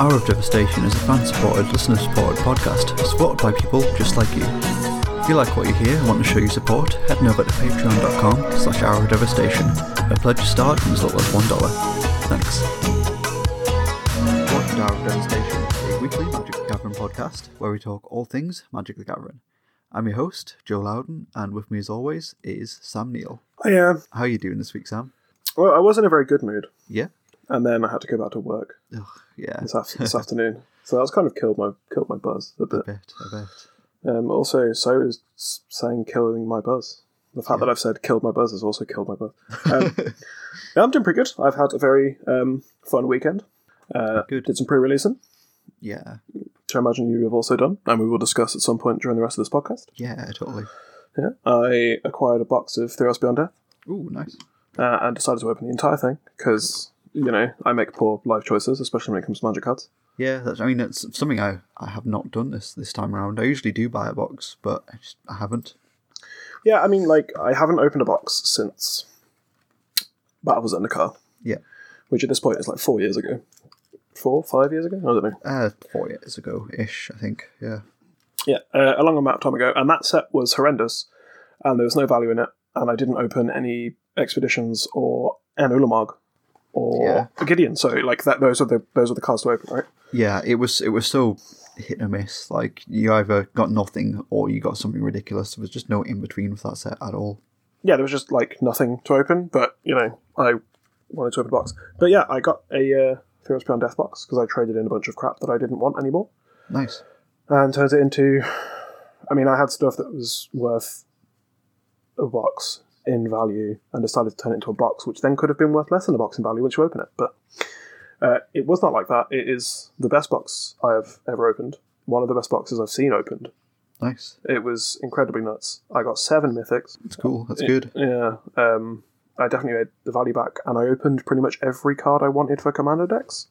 Hour of Devastation is a fan supported, listener supported podcast supported by people just like you. If you like what you hear and want to show your support, head over to patreon.com slash hour of devastation. A pledge to start from as little as $1. Thanks. Welcome to Hour of Devastation, a weekly Magic the Gathering podcast where we talk all things Magic the Gathering. I'm your host, Joe Loudon, and with me as always is Sam Neal. I am. How are you doing this week, Sam? Well, I was in a very good mood, Yeah? and then I had to go back to work Ugh, yeah. this, af- this afternoon. So that's kind of killed my killed my buzz a A bit. bit, a bit. Um, also, so is saying killing my buzz. The fact Yeah. that I've said killed my buzz has also killed my buzz. Um, yeah, I'm doing pretty good. I've had a very um, fun weekend. Uh, Good. Did some pre-releasing, yeah, which I imagine you have also done, and we will discuss at some point during the rest of this podcast. yeah, totally. Yeah, I acquired a box of Theros Beyond Death Ooh, nice. uh, and decided to open the entire thing because you know I make poor life choices, especially when it comes to magic cards. Yeah, that's, I mean, it's something I, I have not done this this time around. I usually do buy a box, but I just I haven't. Yeah, I mean, like, I haven't opened a box since Battle for Zendikar, Yeah, which at this point is like four years ago. Four, five years ago? I don't know. uh, four years ago ish, I think. Yeah, Yeah, uh, a long amount of time ago. And that set was horrendous, and there was no value in it, and I didn't open any Expeditions or an Ulamog or Yeah. Gideon. So, like, that those are the those are the cards to open, right? yeah. It was it was so hit and miss. Like you either got nothing or you got something ridiculous. There was just no in between with that set at all. Yeah, there was just, like, nothing to open, but, you know, I wanted to open a box. But yeah, I got a uh, Theros Beyond Death box because I traded in a bunch of crap that I didn't want anymore. Nice. and turns it into. I mean, I had stuff that was worth a box in value, and decided to turn it into a box, which then could have been worth less than a box in value once you open it. But uh, it was not like that. It is the best box I have ever opened. One of the best boxes I've seen opened. Nice. It was incredibly nuts. I got seven mythics. It's cool. That's good. Yeah. Um, I definitely made the value back, and I opened pretty much every card I wanted for commander decks.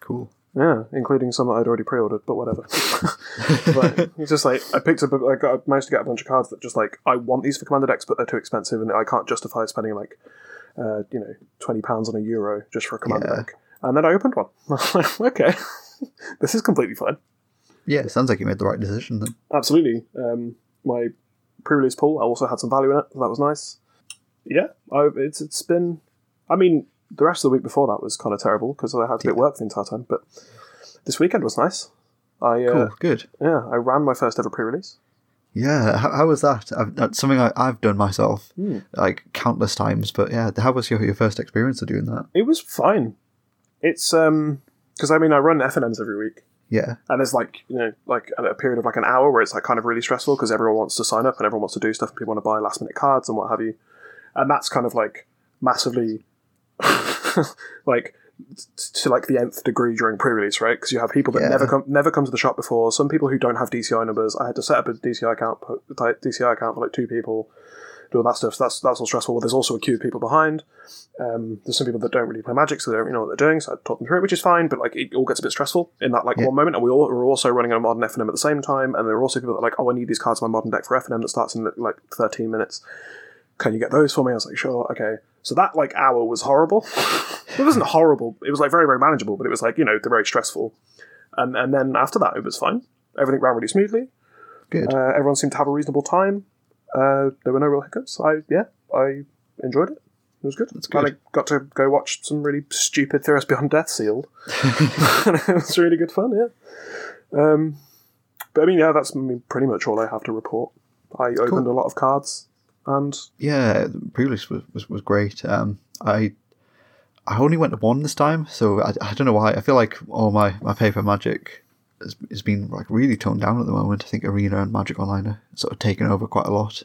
Cool. Yeah, including some that I'd already pre-ordered, but whatever. but it's just like I picked up, a- I got I managed to get a bunch of cards that just like I want these for commander decks, but they're too expensive, and I can't justify spending like, uh, you know, twenty pounds on a euro just for a commander Yeah. deck. And then I opened one. I was like, okay, this is completely fine. Yeah, it sounds like you made the right decision then. Absolutely. Um, my pre-release pool I also had some value in it, so that was nice. Yeah, I, it's it's been. I mean, the rest of the week before that was kind of terrible because I had to be at work the entire time, but this weekend was nice. I uh, Cool. Good. Yeah, I ran my first ever pre-release. Yeah, how, how was that? I've, that's something I, I've done myself, Hmm. like countless times. But yeah, how was your, your first experience of doing that? It was fine. It's um because I mean I run FNMs every week, Yeah, and there's like you know like a, a period of like an hour where it's like kind of really stressful because everyone wants to sign up and everyone wants to do stuff and people want to buy last minute cards and what have you, and that's kind of like massively like to like the nth degree during pre-release, right? Because you have people that Yeah. never come never come to the shop before. Some people who don't have DCI numbers. I had to set up a DCI account, DCI account for like two people, do all that stuff. So that's that's all stressful. Well, There's also a queue of people behind. Um, there's some people that don't really play Magic, so they don't really know what they're doing. So I taught them through it, which is fine. But like, it all gets a bit stressful in that like Yeah. one moment. And we all were also running on a modern FNM at the same time. And there are also people that are like, oh, I need these cards in my modern deck for FNM that starts in like 13 minutes. Can you get those for me? I was like, sure, okay. So that like hour was horrible. it wasn't horrible. It was like very very manageable, but it was like you know they're very stressful. And and then after that, it was fine. Everything ran really smoothly. good. Uh, everyone seemed to have a reasonable time. Uh, there were no real hiccups. I yeah, I enjoyed it. It was good. That's good. And I got to go watch some really stupid Theros Beyond Death sealed. and it was really good fun. Yeah. Um, but I mean, yeah, that's I mean, pretty much all I have to report. I opened a lot of cards, and Yeah, the pre-release was, was, was great. Um, I I only went to one this time, so I, I don't know why. I feel like all my, my paper magic has, has been like really toned down at the moment. I think Arena and Magic Online are sort of taken over quite a lot.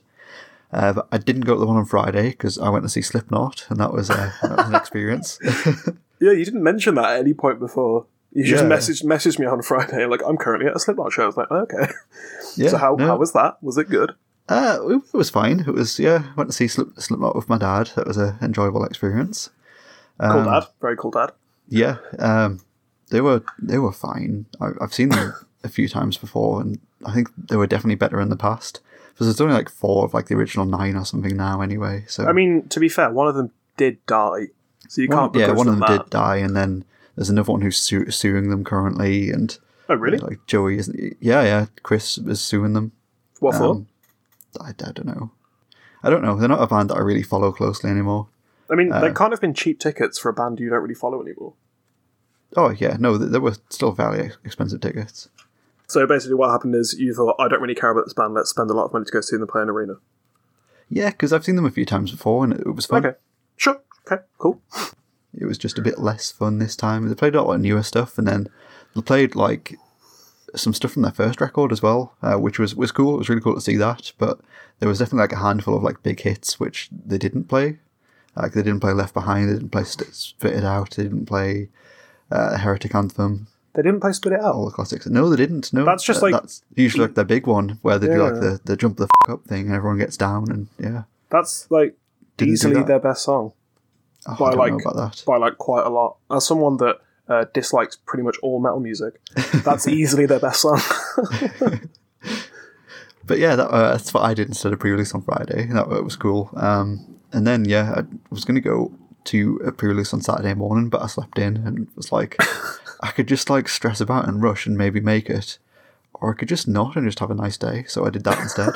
Uh, but I didn't go to the one on Friday because I went to see Slipknot, and that was, uh, that was an experience. yeah, you didn't mention that at any point before. You just Yeah. messaged messaged me on Friday, like I'm currently at a Slipknot show. I was like, okay. yeah, so how, no. how was that? Was it good? Uh, it was fine. It was yeah. Went to see Slip, Slipknot with my dad. That was an enjoyable experience. Cool Um, dad, very cool dad. Yeah, um, they were they were fine. I, I've seen them a few times before, and I think they were definitely better in the past. Because there's only like four of like the original nine or something now, anyway. So I mean, to be fair, one of them did die, so you one, can't. yeah, one of them that. did die, and then there's another one who's su- suing them currently, and Oh, really? like Joey isn't. Yeah, yeah. Chris is suing them. what for? Um, I, I don't know. I don't know. They're not a band that I really follow closely anymore. I mean, uh, they can't have been cheap tickets for a band you don't really follow anymore. Oh yeah, no, th- they were still fairly expensive tickets. So basically, what happened is you thought, I don't really care about this band. Let's spend a lot of money to go see them play an arena. Yeah, because I've seen them a few times before, and it, it was fun. Okay, sure. Okay, cool. It was just a bit less fun this time. They played a lot of newer stuff, and then they played like some stuff from their first record as well, uh, which was was cool. It was really cool to see that. But there was definitely like a handful of like big hits which they didn't play. Like they didn't play Left Behind, they didn't play St- Spit It Out, they didn't play uh, Heretic Anthem, They didn't play Spit It Out. all the classics. No, they didn't. No, That's just like- that's usually like their big one where they do like the, the jump the f- up thing and everyone gets down and yeah. That's like Didn't easily their best song Oh, By, I don't like- know about that. by like quite a lot. As someone that uh, dislikes pretty much all metal music, that's easily their best song. But yeah, that, uh, that's what I did instead of pre-release on Friday. That was cool. Um, and then yeah, I was going to go to a pre-release on Saturday morning, but I slept in and was like, I could just like stress about and rush and maybe make it, or I could just not and just have a nice day. So I did that instead.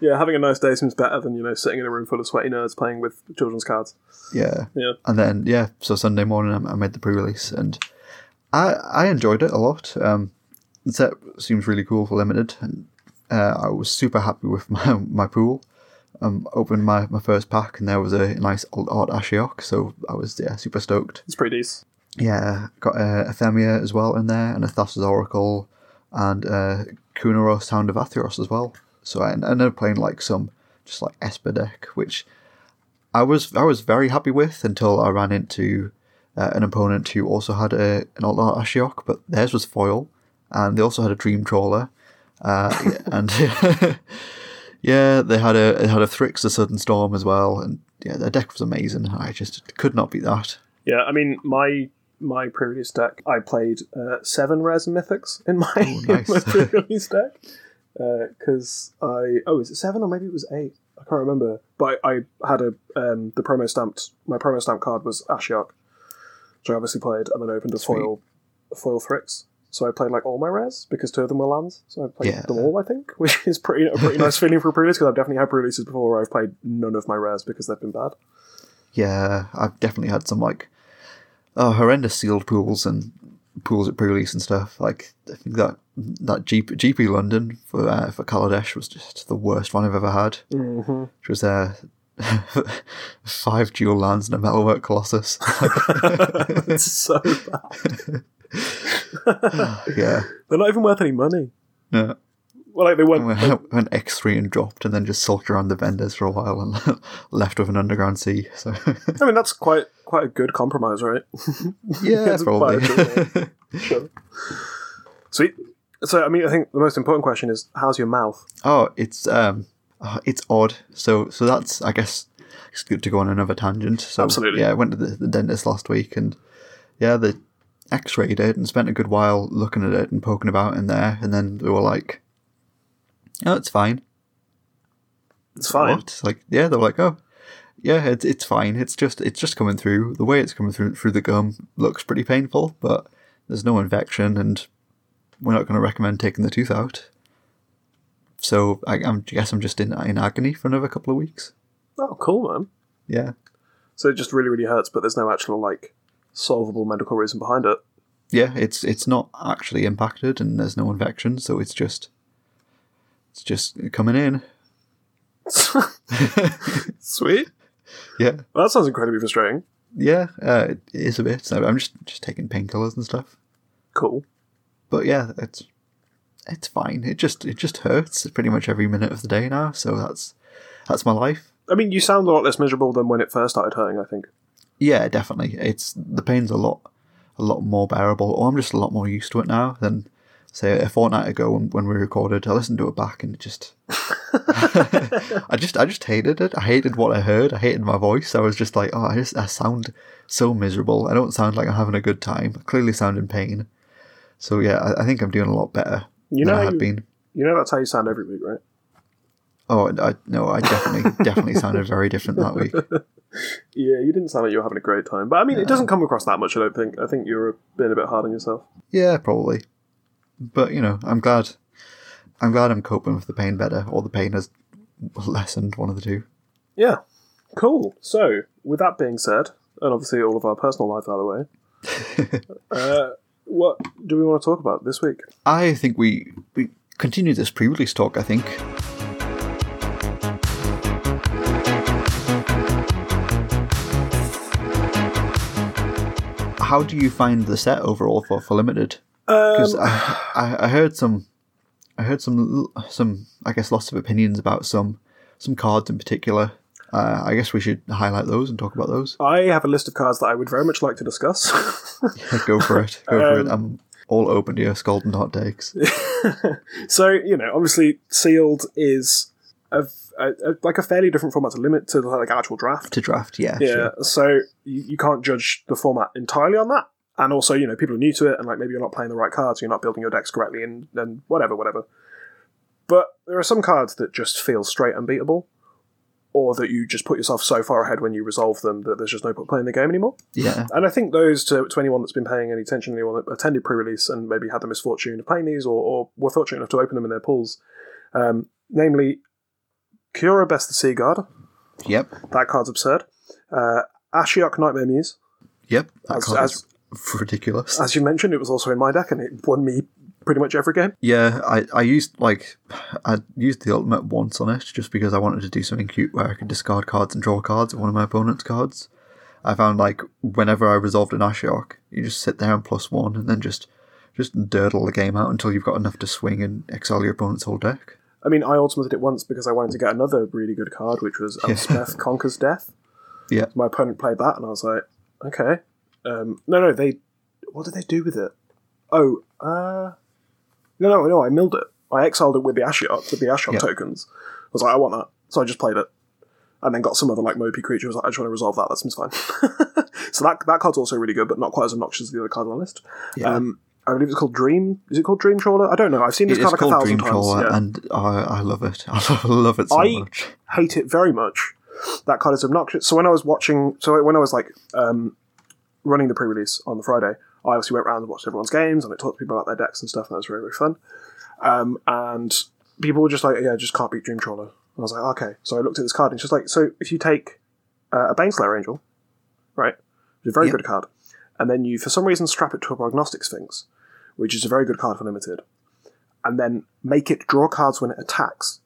Yeah, having a nice day seems better than you know sitting in a room full of sweaty nerds playing with children's cards. yeah. Yeah, And then yeah, so Sunday morning I, made the pre-release and I I enjoyed it a lot. Um, the set seems really cool for limited, and uh, I was super happy with my my pool. Um, opened my, my first pack and there was a nice old art Ashiok, so I was yeah super stoked. it's pretty decent. Yeah, got uh, Ephemia as well in there, and a Thassa's Oracle, and uh, Kunoros Hound of Athreos as well. So I ended up playing like some just like Esper deck, which I was I was very happy with until I ran into uh, an opponent who also had a, an Alt Ashiok, but theirs was foil, and they also had a Dream Trawler, uh, and yeah, they had a it had a Thryx, a Sudden Storm as well, and yeah, their deck was amazing. I just could not beat that. Yeah, I mean my my previous deck, I played uh, seven rares and mythics in my, nice. in my previous deck because I oh is it seven or maybe it was eight? I can't remember. But I, I had a um, the promo stamped my promo stamp card was Ashiok, which I obviously played, and then opened a Sweet. foil a foil Thryx. So I played like all my rares because two of them were lands. So I played Yeah. them all, I think, which is pretty a pretty nice feeling for a pre-release because I've definitely had pre-releases before where I've played none of my rares because they've been bad. Yeah, I've definitely had some like oh, horrendous sealed pools and pools at pre-release and stuff. Like I think that that GP, GP London for uh, for Kaladesh was just the worst one I've ever had. Mm-hmm. Which was uh, five dual lands and a metalwork colossus. it's so bad. yeah, They're not even worth any money. no. Well, like they. Went, went X three and dropped, and then just sulked around the vendors for a while and left with an underground sea. So I mean, that's quite quite a good compromise, right? yeah, probably. Sure. Sweet. So, I mean, I think the most important question is, how's your mouth? Oh, it's um, uh, it's odd. So so that's I guess it's good to go on another tangent. So Absolutely. yeah, I went to the, the dentist last week and yeah, they X-rayed it and spent a good while looking at it and poking about in there, and then they were like, "Oh, it's fine." It's fine. What? Like yeah, they were like, "Oh." Yeah, it's it's fine. It's just it's just coming through. The way it's coming through through the gum looks pretty painful, but there's no infection, and we're not going to recommend taking the tooth out. So I, I'm, guess I'm just in in agony for another couple of weeks. Oh, cool, man. Yeah, So it just really, really hurts, but there's no actual like solvable medical reason behind it. yeah. It's it's not actually impacted, and there's no infection, so it's just it's just coming in. Sweet. Yeah, Well, that sounds incredibly frustrating. yeah. Uh, it is a bit. So I'm just just taking painkillers and stuff. Cool. But yeah, it's it's fine. It just it just hurts pretty much every minute of the day now. So that's that's my life. I mean, you sound a lot less miserable than when it first started hurting. I think. Yeah, definitely. It's the pain's a lot a lot more bearable, or I'm just a lot more used to it now than say a fortnight ago when, when we recorded. I listened to it back and it just I just I just hated it. I hated what I heard. I hated my voice. I was just like, oh, I just I sound so miserable. I don't sound like I'm having a good time. I clearly sound in pain. So yeah, I, I think I'm doing a lot better You than know, I had you, been. you know that's how you sound every week, right? Oh, I, no, I definitely definitely sounded very different that week. Yeah, you didn't sound like you were having a great time. But I mean, it doesn't come across that much, I don't think. I think you were being a bit hard on yourself. Yeah, probably. But you know, I'm glad. I'm glad I'm coping with the pain better, or the pain has lessened. One of the two. Yeah. Cool. So, with that being said, and obviously all of our personal life out of the way, uh, what do we want to talk about this week? I think we we continue this pre-release talk. I think. How do you find the set overall for, for limited? Because Um, I, I heard some, I heard some some I guess lots of opinions about some some cards in particular. Uh, I guess we should highlight those and talk about those. I have a list of cards that I would very much like to discuss. Go for it. Go for Um, it. I'm all open to your scalding hot takes. so, you know, obviously, sealed is a, a, a- like a fairly different format to limit to like actual draft. To draft, yeah. Yeah, Sure. so you, you can't judge the format entirely on that. And also, you know, people are new to it, and like maybe you're not playing the right cards, you're not building your decks correctly, and then whatever, whatever. But there are some cards that just feel straight unbeatable, or that you just put yourself so far ahead when you resolve them that there's just no point playing the game anymore. Yeah. And I think those to, to anyone that's been paying any attention, anyone that attended pre-release and maybe had the misfortune of playing these, or, or were fortunate enough to open them in their pools, um, namely Kiora Bests the Sea God. Yep. That card's absurd. Uh, Ashiok Nightmare Muse. Yep. That As- as- ridiculous. As you mentioned, it was also in my deck, and it won me pretty much every game. yeah, I, I used like I used the ultimate once on it just because I wanted to do something cute where I could discard cards and draw cards with one of my opponent's cards. I found like whenever I resolved an Ashiok, you just sit there and plus one and then just just durdle the game out until you've got enough to swing and exile your opponent's whole deck. I mean, I ultimated it once because I wanted to get another really good card, which was Elspeth Conquers Death. Yeah. My opponent played that, and I was like, okay. Um, no, no, they. What did they do with it? Oh, uh. No, no, no, I milled it. I exiled it with the Ashiok, with the Ashiok Yeah. tokens. I was like, I want that. So I just played it. And then got some other like mopey creature. I was like, I just want to resolve that. That seems fine. so that that card's also really good, but not quite as obnoxious as the other cards on the list. Yeah. Um, I believe it's called Dream. Is it called Dream Trawler? I don't know. I've seen this It's card like a called thousand Dream times. Trawler yeah. and I, I love it. I love it so I- much. hate it very much. That card is obnoxious. So when I was watching, so when I was like um, running the pre-release on the Friday, I obviously went around and watched everyone's games and I talked to people about their decks and stuff, and that was very very fun. Um, and people were just like, "Yeah, just can't beat Dream Trawler." And I was like, "Okay." So I looked at this card and it's just like, so if you take uh, a Baneslayer Angel, right, which is a very Yep. good card, and then you for some reason strap it to a Prognostic Sphinx, which is a very good card for limited, and then make it draw cards when it attacks.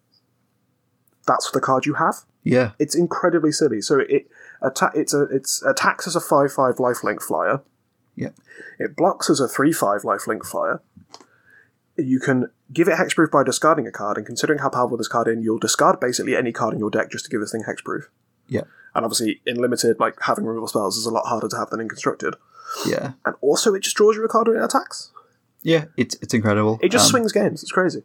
That's the card you have Yeah. it's incredibly silly. So it atta- it's a it's attacks as a five five lifelink flyer. Yeah. It blocks as a three five lifelink flyer. You can give it hexproof by discarding a card, and considering how powerful this card is, you'll discard basically any card in your deck just to give this thing hexproof. Yeah. And obviously, in limited, like having removal spells is a lot harder to have than in constructed. Yeah. And also, it just draws you a card when it attacks. Yeah. It's it's incredible. It just Um, swings games. It's crazy.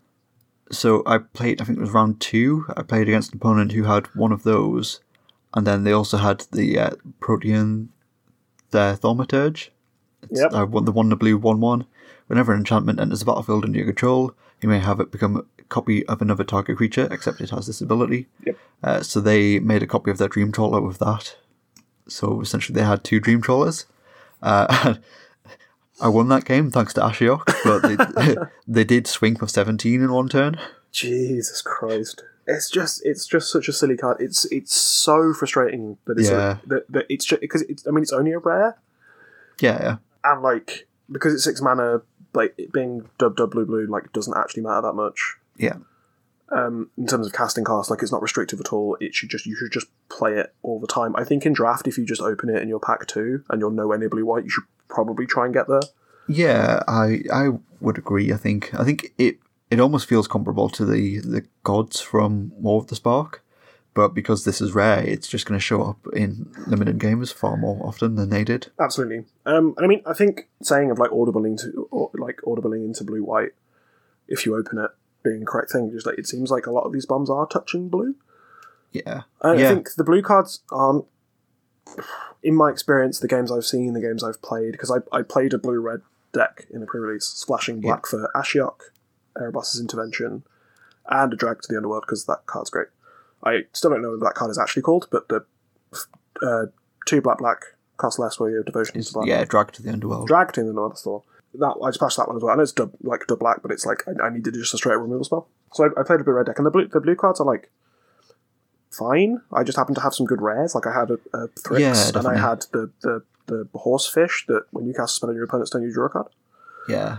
So I played. I think it was round two. I played against an opponent who had one of those, and then they also had the uh, Protean, their Thaumaturge. It's, Yep. uh, one, the one in the blue one one. Whenever an enchantment enters the battlefield under your control, you may have it become a copy of another target creature, except it has this ability. Yep. Uh, so they made a copy of their Dream Trawler with that. So essentially, they had two Dream Trawlers. Uh, I won that game thanks to Ashiok, but they, they did swing for 17 in one turn. Jesus Christ! It's just it's just such a silly card. It's it's so frustrating that it's Yeah. a, that, that it's just because it's I mean it's only a rare Yeah, yeah. and like because it's six mana, like it being dub dub blue blue like doesn't actually matter that much. Yeah. Um, in terms of casting cost, like it's not restrictive at all. It should just you should just play it all the time. I think in draft, if you just open it in your pack two and you're nowhere near blue white, you should probably try and get there. Yeah, I I would agree. I think I think it it almost feels comparable to the the gods from War of the Spark, but because this is rare, it's just going to show up in limited games far more often than they did. Absolutely. Um, and I mean, I think saying of like audible into or, like audibling into blue white, if you open it, being the correct thing, just like it seems like a lot of these bombs are touching blue. Yeah, I yeah, I think the blue cards aren't, in my experience, the games I've seen, the games I've played, because I, I played a blue red deck in the pre release, splashing black for Ashiok, Erebos' Intervention, and a drag to the underworld because that card's great. I still don't know what that card is actually called, but the uh, two black black cost less where your have devotion to black. Yeah, drag to the underworld. Drag to the underworld. That's the one. That I splashed that one as well. I know it's dub, like dub black, but it's like I, I needed just a straight removal spell. So I, I played a blue red deck, and the blue the blue cards are like fine. I just happened to have some good rares. Like I had a, a Thryx, Yeah, and I had the the the horsefish that when you cast a spell on your opponent's turn, you draw a card. Yeah,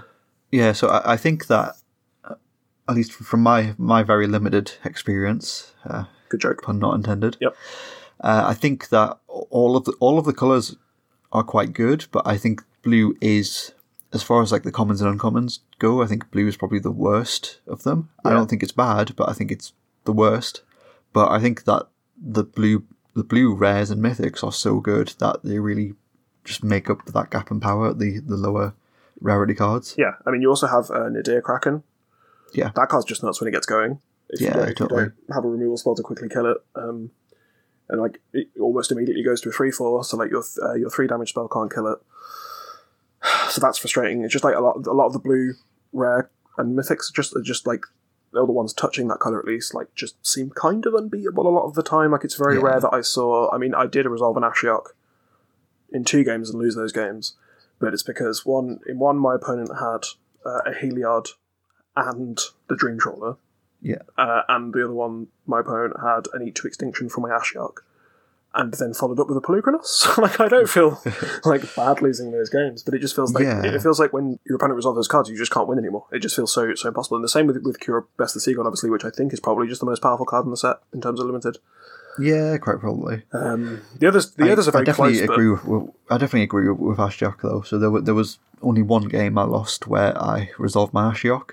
yeah. So I, I think that, uh, at least from my my very limited experience, uh, Good joke. pun not intended. Yep. Uh, I think that all of the all of the colors are quite good, but I think blue is, as far as like the commons and uncommons go, I think blue is probably the worst of them. I don't think it's bad, but I think it's the worst. But I think that the blue the blue rares and mythics are so good that they really just make up that gap in power at the the lower rarity cards. Yeah, I mean you also have uh, Nadir Kraken. Yeah. that card's just nuts when it gets going. If Yeah, you don't, totally. you don't have a removal spell to quickly kill it, um, and like it almost immediately goes to a three four, so like your th- uh, your three damage spell can't kill it. So that's frustrating. It's just like a lot a lot of the blue rare and mythics just are just like the ones touching that color at least like just seem kind of unbeatable a lot of the time. Like it's very Yeah. rare that I saw. I mean, I did resolve an Ashiok in two games and lose those games, but it's because one in one my opponent had uh, a Heliod and the Dream Trawler, Yeah. uh, and the other one my opponent had an Eat to Extinction from my Ashiok, and then followed up with a Polukranos. like I don't feel like bad losing those games, but it just feels like Yeah. it feels like when your opponent resolves those cards, you just can't win anymore. It just feels so so impossible. And the same with with Cure Best the Seagull, obviously, which I think is probably just the most powerful card in the set in terms of limited. Yeah, quite probably. Um, the others the I, others are I very definitely close. but- agree. With, with- I definitely agree with, with Ashiok though. So there, there was only one game I lost where I resolved my Ashiok,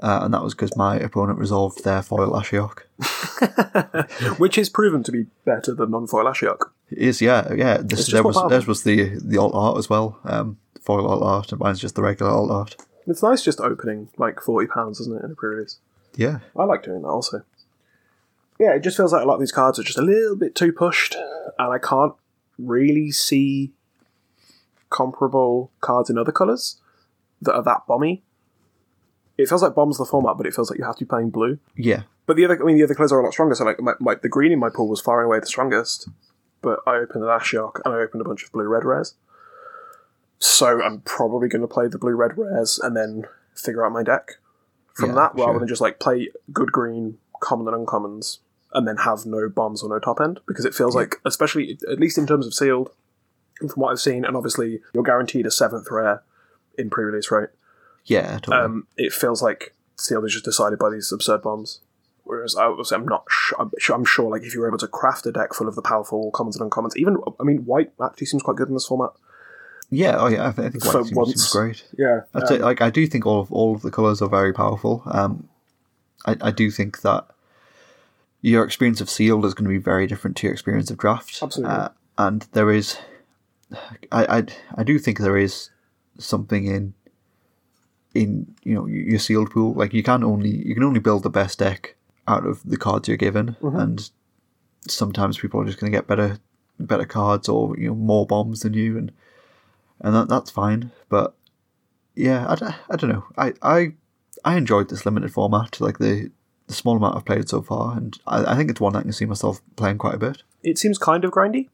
uh, and that was because my opponent resolved their foil Ashiok. which is proven to be better than non-foil Ashiok. It is yeah, yeah. This, there was theirs was the the alt art as well. Um, foil alt art, and mine's just the regular alt art. It's nice just opening like forty pounds, isn't it, in a pre-release? Yeah, I like doing that also. Yeah, it just feels like a lot of these cards are just a little bit too pushed, and I can't really see comparable cards in other colours that are that bomby. It feels like bombs the format, but it feels like you have to be playing blue. yeah, But the other, I mean, the other colours are a lot stronger. So, like, my, my, the green in my pool was far and away the strongest. But I opened an Ashiok and I opened a bunch of blue red rares. So I'm probably going to play the blue red rares and then figure out my deck from Yeah, that, rather sure. than just like play good green, common and uncommons, and then have no bombs or no top end. Because it feels like, especially at least in terms of sealed, from what I've seen, and obviously you're guaranteed a seventh rare in pre-release, right? Yeah. Totally. um, it feels like sealed is just decided by these absurd bombs. Whereas I was, I'm not sure. I'm, sure. I'm sure, like if you were able to craft a deck full of the powerful commons and uncommons, even I mean, white actually seems quite good in this format. yeah, oh yeah. I think, I think for white seems, once. seems great. Yeah, I'd say, like I do think all of all of the colors are very powerful. Um, I, I do think that your experience of sealed is going to be very different to your experience of draft. Absolutely. Uh, and there is, I, I I do think there is something in in you know your sealed pool. Like you can only you can only build the best deck out of the cards you're given, mm-hmm. and sometimes people are just going to get better better cards or you know more bombs than you, and and that that's fine. But yeah, I, don't- I don't know. I, I I enjoyed this limited format, like the the small amount I've played so far, and I, I think it's one I can see myself playing quite a bit. it seems kind of grindy.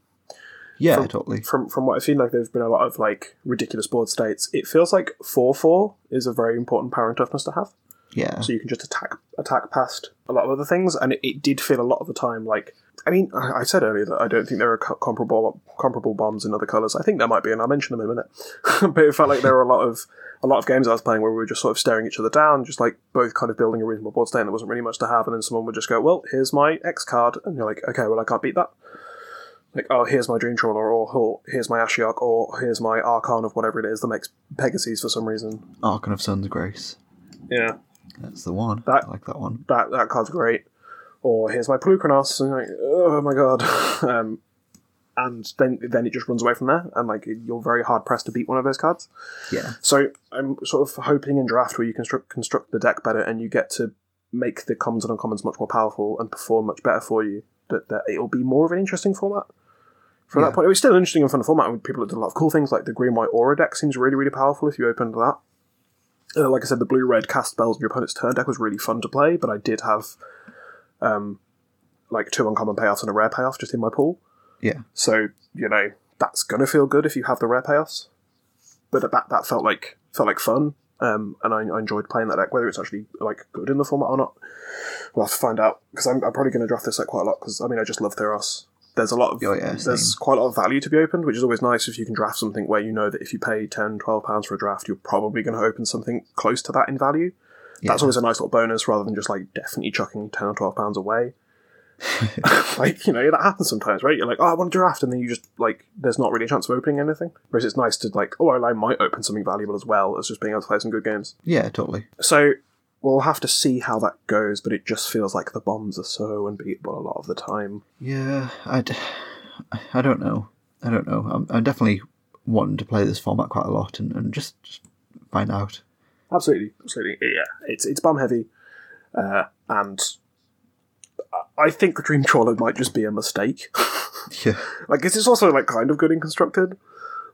Yeah, From- totally. From from what I've seen, like there've been a lot of like ridiculous board states. It feels like four four is a very important power and toughness to have. Yeah, so you can just attack attack past a lot of other things. And it, it did feel a lot of the time like. I mean, I I said earlier that I don't think there are co- comparable comparable bombs in other colours. I think there might be, and I'll mention them in a minute. but it felt like there were a lot of a lot of games I was playing where we were just sort of staring each other down, just like both kind of building a reasonable board state, and there wasn't really much to have. And then someone would just go, "Well, here's my X card," and you're like, "Okay, well, I can't beat that." Like, oh, here's my Dream Trawler, or oh, here's my Ashiok, or here's my Archon of whatever it is that makes Pegasus for some reason. Archon of Sun's Grace. Yeah. That's the one. That- I like that one. that that card's great. Or here's my Polukranos, and you're like, oh my god. um, and then then it just runs away from there, and like you're very hard pressed to beat one of those cards. Yeah, So I'm sort of hoping in draft where you construct construct the deck better, and you get to make the commons and uncommons much more powerful and perform much better for you. That that it'll be more of an interesting format. From Yeah. that point, it was still an interesting and fun format with people that did a lot of cool things, like the green white aura deck seems really really powerful if you opened that. Uh, like I said, the blue red cast spells in your opponent's turn deck was really fun to play, but I did have um, like two uncommon payoffs and a rare payoff just in my pool. Yeah. So you know that's gonna feel good if you have the rare payoffs. But that that felt like felt like fun, um, and I, I enjoyed playing that deck. Whether it's actually like good in the format or not, we'll have to find out. Because I'm, I'm probably going to draft this deck quite a lot. Because I mean, I just love Theros. There's a lot of Oh, yeah, there's quite a lot of value to be opened, which is always nice if you can draft something where you know that if you pay 10, 12 pounds for a draft, you're probably going to open something close to that in value. That's always a nice little bonus rather than just like definitely chucking 10 or 12 pounds away. like, you know, that happens sometimes, right? You're like, oh, I want to draft, and then you just, like, there's not really a chance of opening anything. Whereas it's nice to, like, oh, I might open something valuable as well as just being able to play some good games. Yeah, totally. So we'll have to see how that goes, but it just feels like the bombs are so unbeatable a lot of the time. Yeah, I, d- I don't know. I don't know. I'm, I'm definitely wanting to play this format quite a lot and, and just, just find out. Absolutely, absolutely. Yeah, it's it's bomb heavy, uh, and I- think Dream Trawler might just be a mistake. Yeah. like, it's also like kind of good and constructed.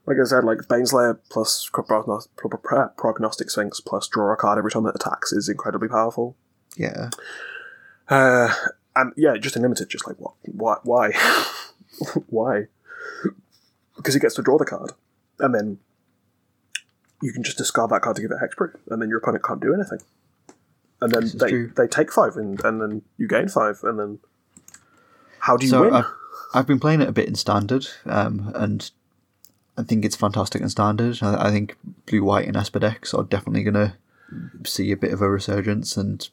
Like I said, like Baneslayer plus Prognos- Pro- Pro- Prognostic Sphinx plus draw a card every time it attacks is incredibly powerful. Yeah. Uh, and yeah, just unlimited. Just like what? Why? Why? why? Because he gets to draw the card, and then you can just discard that card to give it hexproof, and then your opponent can't do anything. And then they true. they take five, and and then you gain five, and then how do you So win? I've, I've been playing it a bit in standard, um, and I think it's fantastic in standard. I, I think blue, white, and Esper decks are definitely going to see a bit of a resurgence, and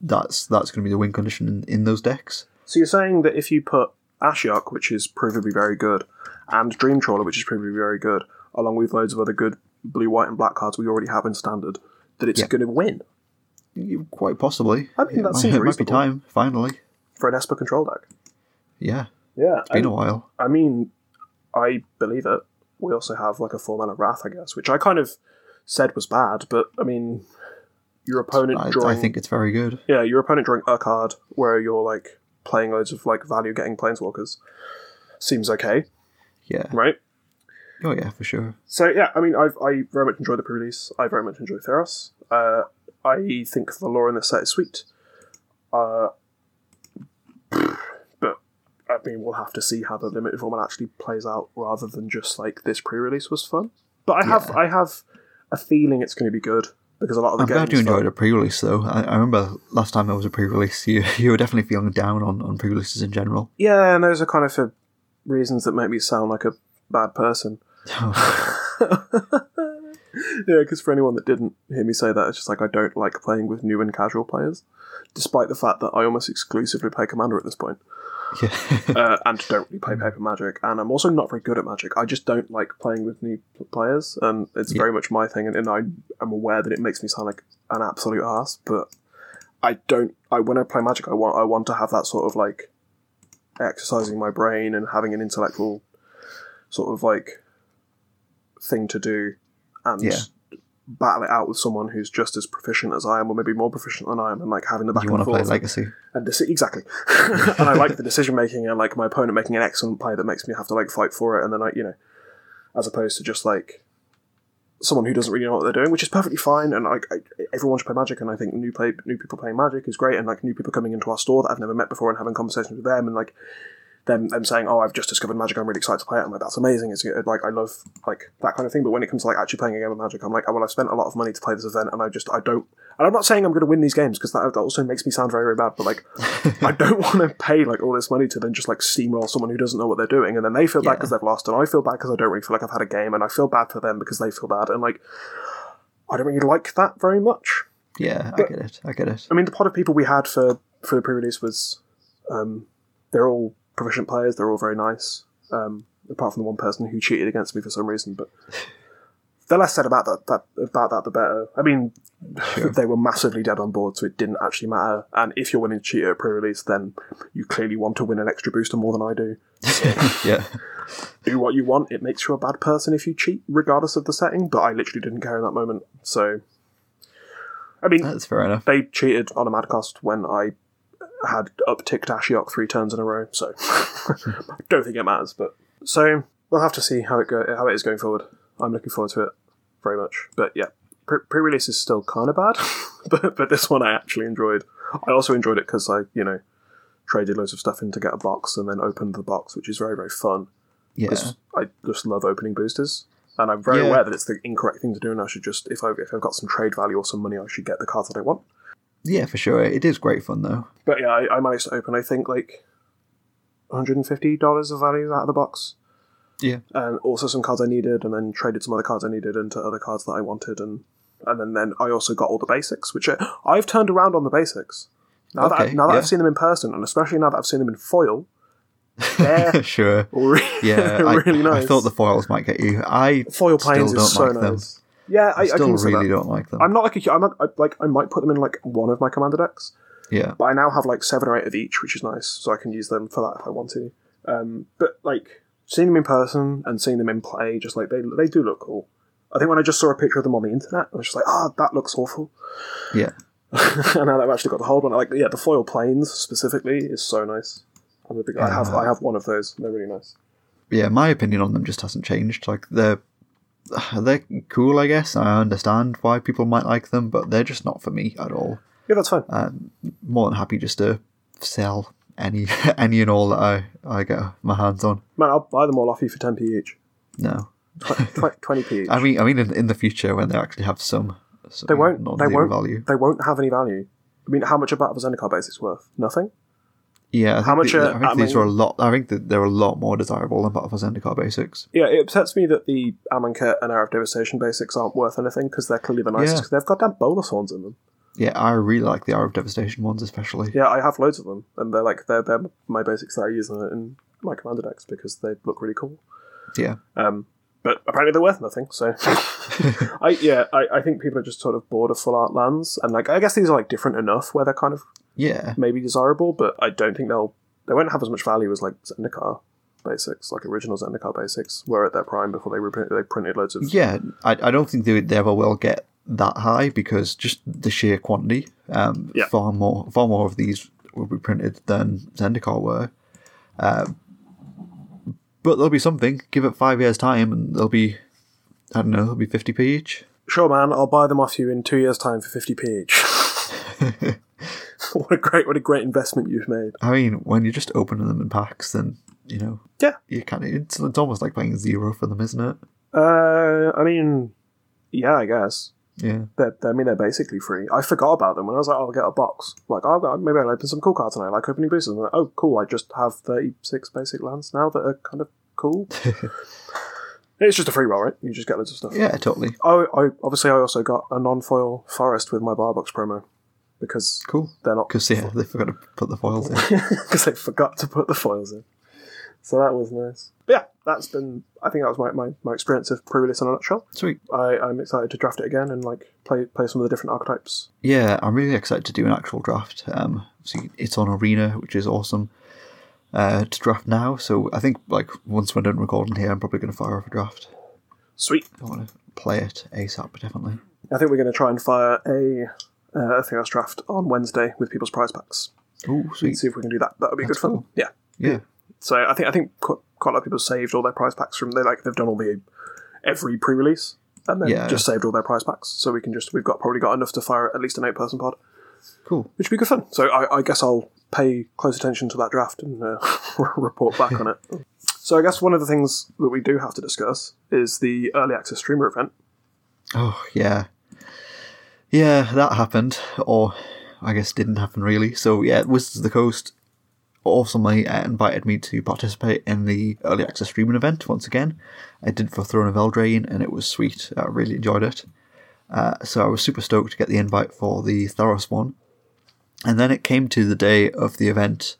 that's that's going to be the win condition in, in those decks. So you're saying that if you put Ashiok, which is provably very good, and Dream Trawler, which is provably very good, along with loads of other good blue, white, and black cards we already have in standard, that it's Yeah. going to win Quite possibly. I mean, it that might, it might be time finally. for an Esper control deck? Yeah, Yeah, it's been a while. I mean, I believe it. We also have like a four mana wrath, I guess, which I kind of said was bad, but I mean, your opponent I, drawing, I think it's very good. yeah, your opponent drawing a card where you're like playing loads of like value getting planeswalkers seems okay, Yeah. right? Oh yeah, for sure. So yeah, I mean, I've, I very much enjoy the pre-release. I very much enjoy Theros. Uh, I think the lore in this set is sweet. Uh, I mean, we'll have to see how the limited format actually plays out, rather than just like this pre-release was fun. But I have Yeah. I have a feeling it's going to be good because a lot of the I'm glad you enjoyed a pre-release though. I, I remember last time there was a pre-release, you you were definitely feeling down on, on pre-releases in general. Yeah, and those are kind of for reasons that make me sound like a bad person. yeah, because for anyone that didn't hear me say that, it's just like I don't like playing with new and casual players, despite the fact that I almost exclusively play Commander at this point, yeah. uh, and don't really play Paper Magic. And I'm also not very good at Magic. I just don't like playing with new players, and it's Yeah. very much my thing. And, and I am aware that it makes me sound like an absolute ass, but I don't. I when I play Magic, I want I want to have that sort of like exercising my brain and having an intellectual sort of like thing to do and Yeah. Battle it out with someone who's just as proficient as I am or maybe more proficient than I am and like having the back you and want to play forth Legacy? and deci- exactly and I like the decision making and like my opponent making an excellent play that makes me have to like fight for it and then I you know as opposed to just like someone who doesn't really know what they're doing which is perfectly fine and like I, everyone should play magic and I think new play new people playing magic is great and like new people coming into our store that I've never met before and having conversations with them and like them them saying oh I've just discovered magic I'm really excited to play it I'm like that's amazing it's uh, like I love like that kind of thing but when it comes to like actually playing a game of magic I'm like oh, well I've spent a lot of money to play this event and I just I don't and I'm not saying I'm going to win these games because that, that also makes me sound very very bad but like I don't want to pay like all this money to then just like steamroll someone who doesn't know what they're doing, and then they feel bad because they've lost, and I feel bad because I don't really feel like I've had a game, and I feel bad for them because they feel bad, and like I don't really like that very much. Yeah, I get it. I get it. I mean, the pot of people we had for for the pre-release was um, they're all proficient players, they're all very nice, um, apart from the one person who cheated against me for some reason, but. The less said about that, that about that, the better. I mean, they were massively dead on board, so it didn't actually matter. And if you're willing to cheat at a pre-release, then you clearly want to win an extra booster more than I do. yeah. Do what you want. It makes you a bad person if you cheat, regardless of the setting. But I literally didn't care in that moment. So, I mean, That's fair enough. they cheated on a mad cost when I had upticked Ashiok three turns in a row. So, I don't think it matters. But so we'll have to see how it go, how it is going forward. I'm looking forward to it very much. But yeah, pre release is still kind of bad, but but this one I actually enjoyed. I also enjoyed it because I you know traded loads of stuff in to get a box and then opened the box, which is very very fun. Yeah. Because I just love opening boosters. And I'm very Yeah. aware that it's the incorrect thing to do, and I should just, if, I, if I've got some trade value or some money, I should get the cards that I want. Yeah, for sure. It is great fun though. But yeah, I, I managed to open, I think, like $150 of value out of the box. Yeah. And also some cards I needed, and then traded some other cards I needed into other cards that I wanted. And and then, then I also got all the basics, which I, I've turned around on the basics. Now that, I, now that yeah. I've seen them in person, and especially now that I've seen them in foil, they're sure. re- Yeah, they're I, really nice. I thought the foils might get you. I foil planes is so like them. Yeah, I, I I still see really don't like them. I'm not like a, I'm not I, like I might put them in like one of my commander decks, yeah, but I now have like seven or eight of each, which is nice, so I can use them for that if I want to. Um, but like seeing them in person and seeing them in play, just like they they do look cool. I think when I just saw a picture of them on the internet, I was just like, ah, that looks awful. yeah, and now that I've actually got the hold one, like yeah, the foil planes specifically is so nice. I'm a big. I have I have one of those. They're really nice. yeah. My opinion on them just hasn't changed. Like they're they're cool, I guess. I understand why people might like them, but they're just not for me at all. Yeah, that's fine. I'm more than happy just to sell any any and all that I I get my hands on. Man, I'll buy them all off you for 10p each. No, Tw- tw- 20p each. I mean I mean in, in the future when they actually have some, some They won't. They won't. value. They won't have any value. I mean, how much a Battle of Zendikar basics worth? Nothing. Yeah, I think How much, the- uh, I think I these mean- are a lot. I think that they're a lot more desirable than Battle for Zendikar basics. Yeah, it upsets me that the Amonkhet and Hour of Devastation basics aren't worth anything because they're clearly the nicest. Yeah. they've got damn bonus horns in them. Yeah, I really like the Hour of Devastation ones, especially. Yeah, I have loads of them, and they're like they're they're my basics that I use in, in my commander decks because they look really cool. Yeah, Um, but apparently they're worth nothing. So, I yeah, I, I think people are just sort of bored of full art lands, and like I guess these are like different enough where they're kind of yeah, maybe desirable, but I don't think they'll they won't have as much value as like Zendikar basics, like original Zendikar basics, were at their prime before they reprint, they printed loads of. yeah. I, I don't think they, they ever will get that high because just the sheer quantity. Um, Yeah. far more, far more of these will be printed than Zendikar were. Um, but there'll be something. Give it five years' time, and there'll be, I don't know, there'll be fifty p each. Sure, man, I'll buy them off you in two years' time for fifty p each. what a great, what a great investment you've made. I mean, when you're just opening them in packs, then you know, Yeah. you kind of it's, it's almost like paying zero for them, isn't it? Uh, I mean, yeah, I guess. Yeah, They're, they're- I mean, they're basically free. I forgot about them when I was like, oh, I'll get a box. Like, oh, maybe I'll open some cool cards and I like opening boosters. And like, oh, cool, I just have 36 basic lands now that are kind of cool. it's just a free roll, right? You just get loads of stuff. yeah, totally. Oh, I obviously I also got a non-foil forest with my bar box promo because Cool. they're not Because yeah, they forgot to put the foils in. because they forgot to put the foils in. So that was nice. But yeah, that's been. I think that was my, my, my experience of pre-release in a nutshell. Sweet. I, I'm excited to draft it again and like play play some of the different archetypes. Yeah, I'm really excited to do an actual draft. Um, so it's on Arena, which is awesome. Uh, to draft now, so I think like once we're done recording here, I'm probably going to fire off a draft. Sweet. I want to play it ASAP, definitely. I think we're going to try and fire a uh, a Theros draft on Wednesday with people's prize packs. Oh, sweet. See if we can do that. That would be That's good fun. cool. Yeah. Yeah, So I think I think quite, quite a lot of people saved all their prize packs from they like they've done all the every pre-release and then Yeah. just saved all their prize packs. So we can just we've got probably got enough to fire at least an eight person pod, cool. which would be good fun. So I, I guess I'll pay close attention to that draft and uh, report back on it. So I guess one of the things that we do have to discuss is the early access streamer event. Oh yeah, yeah, that happened, or I guess didn't happen really. So yeah, Wizards of the Coast awesomely uh, invited me to participate in the early access streaming event once again. I did for Throne of Eldraine, and it was sweet. I really enjoyed it. Uh, so I was super stoked to get the invite for the Theros one. And then it came to the day of the event,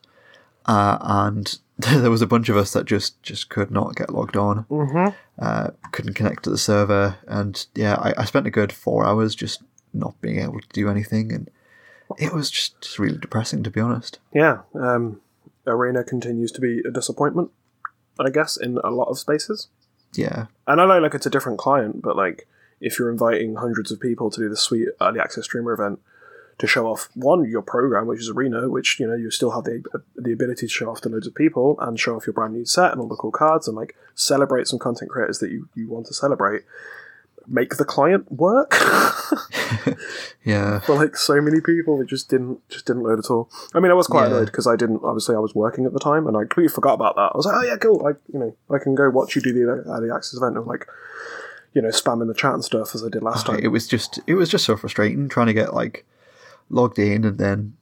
uh, and there was a bunch of us that just just could not get logged on Mm-hmm. uh, couldn't connect to the server, and yeah, I, I spent a good four hours just not being able to do anything, and it was just, just really depressing to be honest. Yeah, um, Arena continues to be a disappointment, I guess, in a lot of spaces. Yeah, And I know, like, it's a different client, but, like, if you're inviting hundreds of people to do the sweet early access streamer event to show off, one, your program, which is Arena, which, you know, you still have the, the ability to show off to loads of people and show off your brand new set and all the cool cards and, like, celebrate some content creators that you, you want to celebrate. Make the client work Yeah. for like so many people. It just didn't just didn't load at all. I mean, I was quite Yeah. annoyed because I didn't. Obviously, I was working at the time, and I completely forgot about that. I was like, oh yeah, cool. I you know I can go watch you do the early access event and like you know spamming the chat and stuff as I did last oh, time. It was just it was just so frustrating trying to get like logged in and then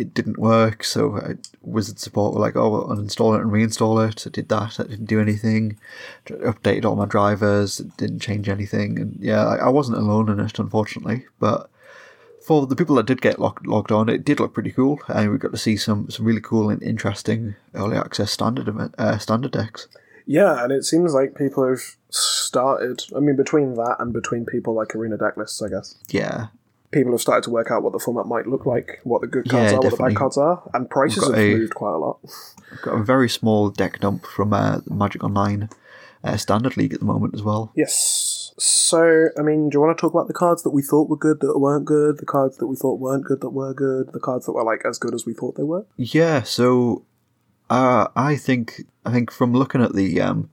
it didn't work. So I, Wizard support were like, "Oh, well, uninstall it and reinstall it." I did that. That didn't do anything. Updated all my drivers. It didn't change anything. And yeah, I, I wasn't alone in it, unfortunately. But for the people that did get logged, logged on, it did look pretty cool, and we got to see some some really cool and interesting early access standard uh, standard decks. Yeah, and it seems like people have started. I mean, between that and between people like Arena deck lists, I guess Yeah, people have started to work out what the format might look like, what the good cards Yeah, are, what the bad cards are, and prices have a- moved quite a lot. got a very small deck dump from uh, Magic Online uh, Standard League at the moment as well. Yes. So, I mean, do you want to talk about the cards that we thought were good that weren't good, the cards that we thought weren't good that were good, the cards that were like as good as we thought they were? Yeah, so uh, I think I think from looking at the um,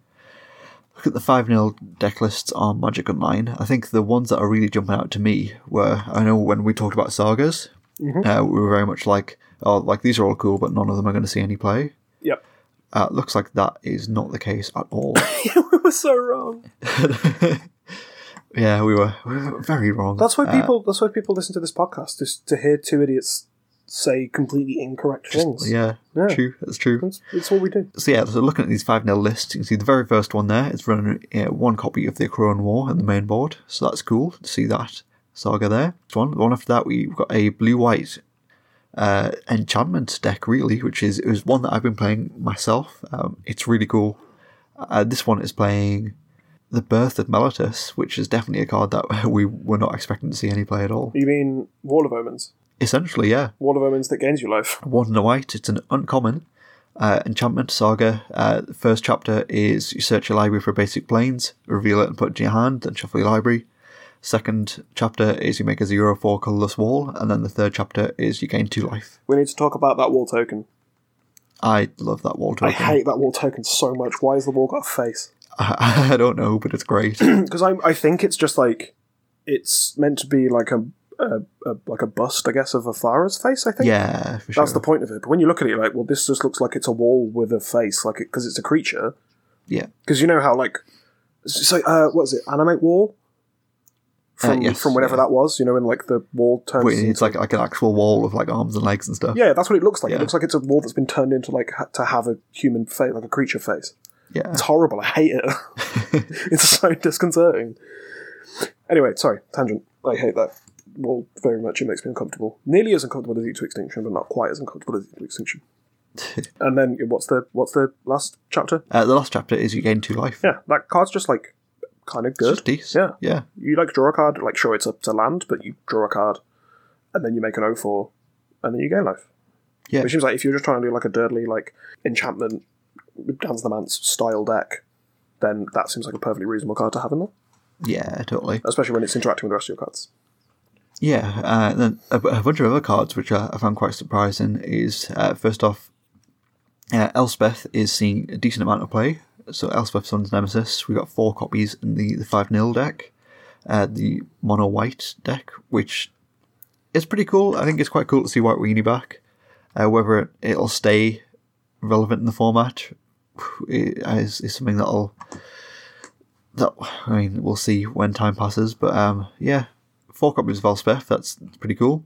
look at the five 0 deck lists on Magic Online, I think the ones that are really jumping out to me were I know when we talked about sagas, uh, we were very much like oh like these are all cool, but none of them are going to see any play. Yep. Uh, looks like that is not the case at all. we were so wrong. yeah, we were, we were very wrong. That's why Uh, people. that's why people listen to this podcast is to hear two idiots say completely incorrect things. yeah, Yeah. true. That's true. That's, that's what we do. So yeah, so looking at these 5 0 lists, you can see the very first one there is running uh, one copy of the Akroan War in the main board, so that's cool to see that saga there. This one, the one after that, we've got a blue white uh, enchantment deck, really, which is it was one that I've been playing myself. Um, it's really cool. Uh, this one is playing the Birth of Meletis, which is definitely a card that we were not expecting to see any play at all. You mean Wall of Omens? Essentially, yeah. Wall of Omens that gains you life. One and a white. It's an uncommon uh, enchantment saga. Uh, the first chapter is you search your library for basic plains, reveal it and put it in your hand, then shuffle your library. Second chapter is you make a zero four colorless wall, and then the third chapter is you gain two life. We need to talk about that wall token. I love that wall token. I hate that wall token so much. Why has the wall got a face? I, I don't know, but it's great. Because I, I think it's just like it's meant to be like a, a, a like a bust, I guess, of a Farah's face. I think. yeah, for sure. That's the point of it. But when you look at it, you're like, well, this just looks like it's a wall with a face, like because it's a creature. Yeah, Because you know how like so uh, what is it? Animate wall from Uh, yes, from whenever yeah. that was. You know, when like the wall turns. Wait, it's into- like like an actual wall with like arms and legs and stuff. yeah, that's what it looks like. It looks like it's a wall that's been turned into like ha- to have a human face, like a creature face. yeah. It's horrible. I hate it. it's so disconcerting. Anyway, sorry, tangent. I hate that. Well, very much. It makes me uncomfortable. Nearly as uncomfortable as Eat to Extinction, but not quite as uncomfortable as Eat to Extinction. and then what's the what's the last chapter? Uh, the last chapter is you gain two life. Yeah, that card's just like kind of good. just decent. Yeah. yeah, You like draw a card, like sure it's a, it's a land, but you draw a card, and then you make an O4, and then you gain life. Yeah. Which seems like if you're just trying to do like a dirtly like enchantment Dance the Man's style deck, then that seems like a perfectly reasonable card to have in there, yeah, totally. especially when it's interacting with the rest of your cards. Yeah, uh, then a, a bunch of other cards which I, I found quite surprising is uh, first off, uh, Elspeth is seeing a decent amount of play. So Elspeth Sun's Nemesis, we got four copies in the the five 0 deck, uh, the mono white deck, which is pretty cool. I think it's quite cool to see White Weenie back. Uh, whether it, it'll stay relevant in the format is, is something that'll that I mean we'll see when time passes. But um, yeah, four copies of Elspeth. That's pretty cool.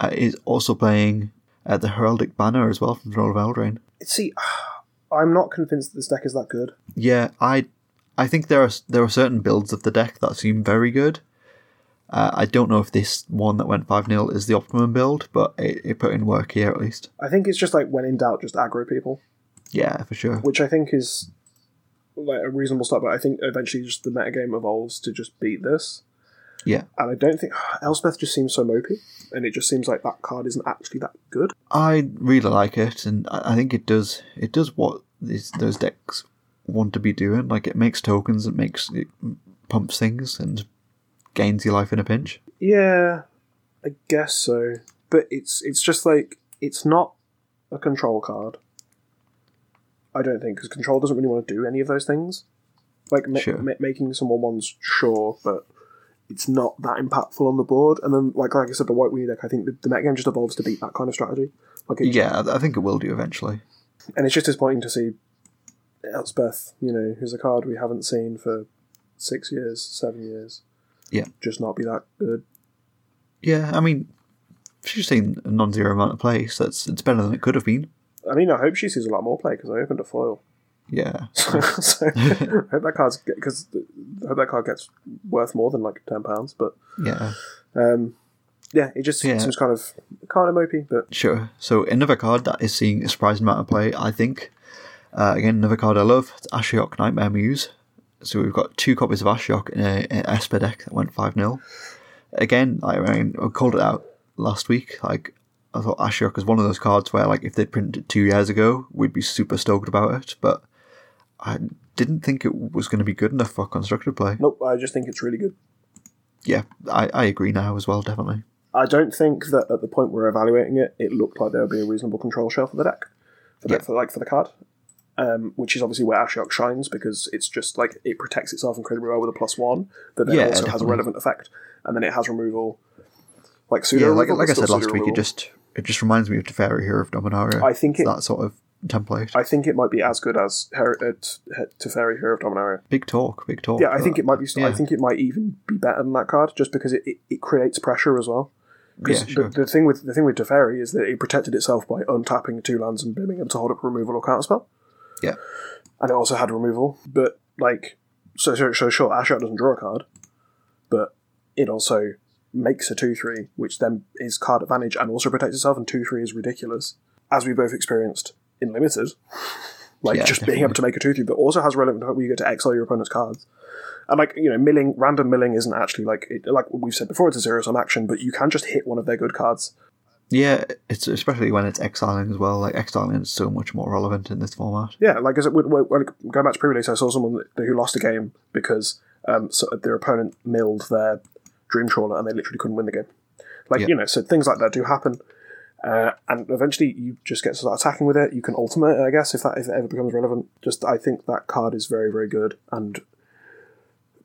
Uh, is also playing uh, the Heraldic Banner as well from Throne of Eldraine. See, I'm not convinced that this deck is that good. Yeah, I I think there are there are certain builds of the deck that seem very good. Uh, I don't know if this one that went five 0 is the optimum build, but it, it put in work here at least. I think it's just like when in doubt, just aggro people, Yeah, for sure. which I think is like a reasonable start. But I think eventually just the metagame evolves to just beat this. Yeah, And I don't think Elspeth just seems so mopey, and it just seems like that card isn't actually that good. I really like it, and I think it does it does what these, those decks want to be doing. Like it makes tokens, it makes it pumps things, and gains your life in a pinch. Yeah, I guess so. But it's it's just like it's not a control card. I don't think because control doesn't really want to do any of those things. Like ma- Sure. ma- making someone ones, sure, but it's not that impactful on the board. And then, like like I said, the white deck, I think the, the meta game just evolves to beat that kind of strategy. Like, it, Yeah, I I think it will do eventually. and it's just disappointing to see Elspeth, you know, who's a card we haven't seen for six years, seven years, Yeah. just not be that good. Yeah, I mean, she's seen a non-zero amount of play, so it's it's better than it could have been. I mean, I hope she sees a lot more play because I opened a foil. Yeah, so I hope that card's because hope that card gets worth more than like ten pounds. But yeah, um, yeah, it just Yeah. seems kind of kind of mopey. But sure. So another card that is seeing a surprising amount of play, I think. Uh, again, another card I love, it's Ashiok Nightmare Muse. So we've got two copies of Ashiok in a, in Esper deck that went 5 0. Again, I mean, I called it out last week. Like, I thought Ashiok was one of those cards where, like, if they'd printed it two years ago, we'd be super stoked about it. But I didn't think it was going to be good enough for constructed play. nope, I just think it's really good. Yeah, I, I agree now as well, definitely. I don't think that at the point we're evaluating it, it looked like there would be a reasonable control shell for the deck, for, the, Yeah. for like for the card, um, which is obviously where Ashiok shines because it's just like it protects itself incredibly well with a plus one that then Yeah, also has a relevant effect, and then it has removal, like pseudo. Yeah, like, removal, like I said last pseudo week, it just it just reminds me of Teferi Hero of Dominaria. I think it- that sort of template. I think it might be as good as Her- uh, T- Teferi Hero of Dominaria. big talk, big talk. Yeah, I think it might be. I think it might even be better than that card, just because it, it, it creates pressure as well. Because Yeah, sure. the, the thing with the thing with Teferi is that it protected itself by untapping two lands and being able to hold up removal or counterspell. Yeah. and it also had removal. But like, so so, so sure, Ashiok doesn't draw a card, but it also makes a two three, which then is card advantage and also protects itself. And two three is ridiculous, as we both experienced in limited. Like Yeah, just being able to make a two three, but also has relevant where you get to exile your opponent's cards. And like you know, milling, random milling isn't actually like it, like we've said before. It's a zero sum action, but you can just hit one of their good cards. Yeah, it's especially when it's exiling as well. Like exiling is so much more relevant in this format. Yeah, like as it would going back to pre-release, I saw someone who lost a game because um, so their opponent milled their dream trawler and they literally couldn't win the game. Like Yeah. you know, so things like that do happen, uh, and eventually you just get to start attacking with it. You can ultimate, it, I guess, if that if it ever becomes relevant. Just I think that card is very very good and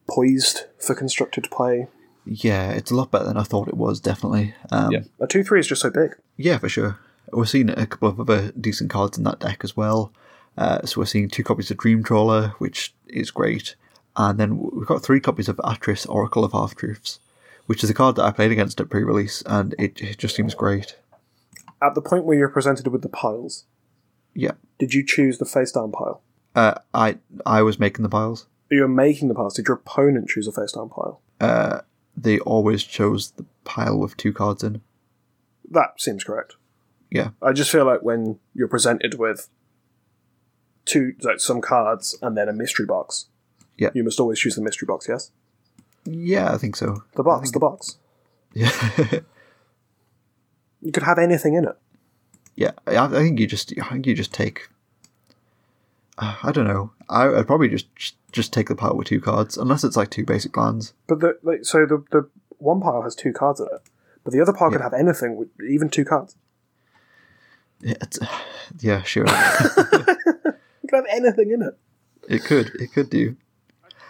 poised for constructed play. Yeah, it's a lot better than I thought it was. Definitely. Um, Yeah, a two three is just so big. Yeah, for sure. We're seeing a couple of other decent cards in that deck as well. Uh, so we're seeing two copies of Dream Trawler, which is great, and then we've got three copies of Atris Oracle of Half Truths, which is a card that I played against at pre-release, and it, it just seems great. At the point where you're presented with the piles, Yeah, did you choose the face down pile? uh, I I was making the piles. You're making the piles. Did your opponent choose a face down pile? Uh, they always chose the pile with two cards in. That seems correct. Yeah, I just feel like when you're presented with two, like some cards and then a mystery box, Yeah. you must always choose the mystery box. Yes, yeah, I think so. the box, the box. Yeah, You could have anything in it. yeah. I, think you just I think you just take. uh, I don't know. I, I'd probably just just take the pile with two cards, unless it's like two basic lands. But the like, so the the one pile has two cards in it, but the other pile could have anything even two cards. Yeah, it's, yeah, sure. You could have anything in it. it could, it could do.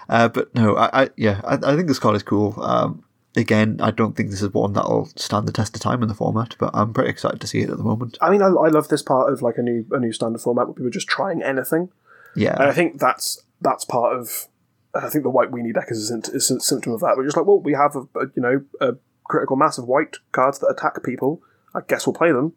Uh, but no, I, I yeah, I, I think this card is cool. Um, again, I don't think this is one that'll stand the test of time in the format, but I'm pretty excited to see it at the moment. I mean, I, I love this part of like a new a new standard format where people are just trying anything. Yeah, and I think that's that's part of. I think the white weenie deck is a, symptom- is a symptom of that. We're just like, well, we have a, a you know a critical mass of white cards that attack people. I guess we'll play them.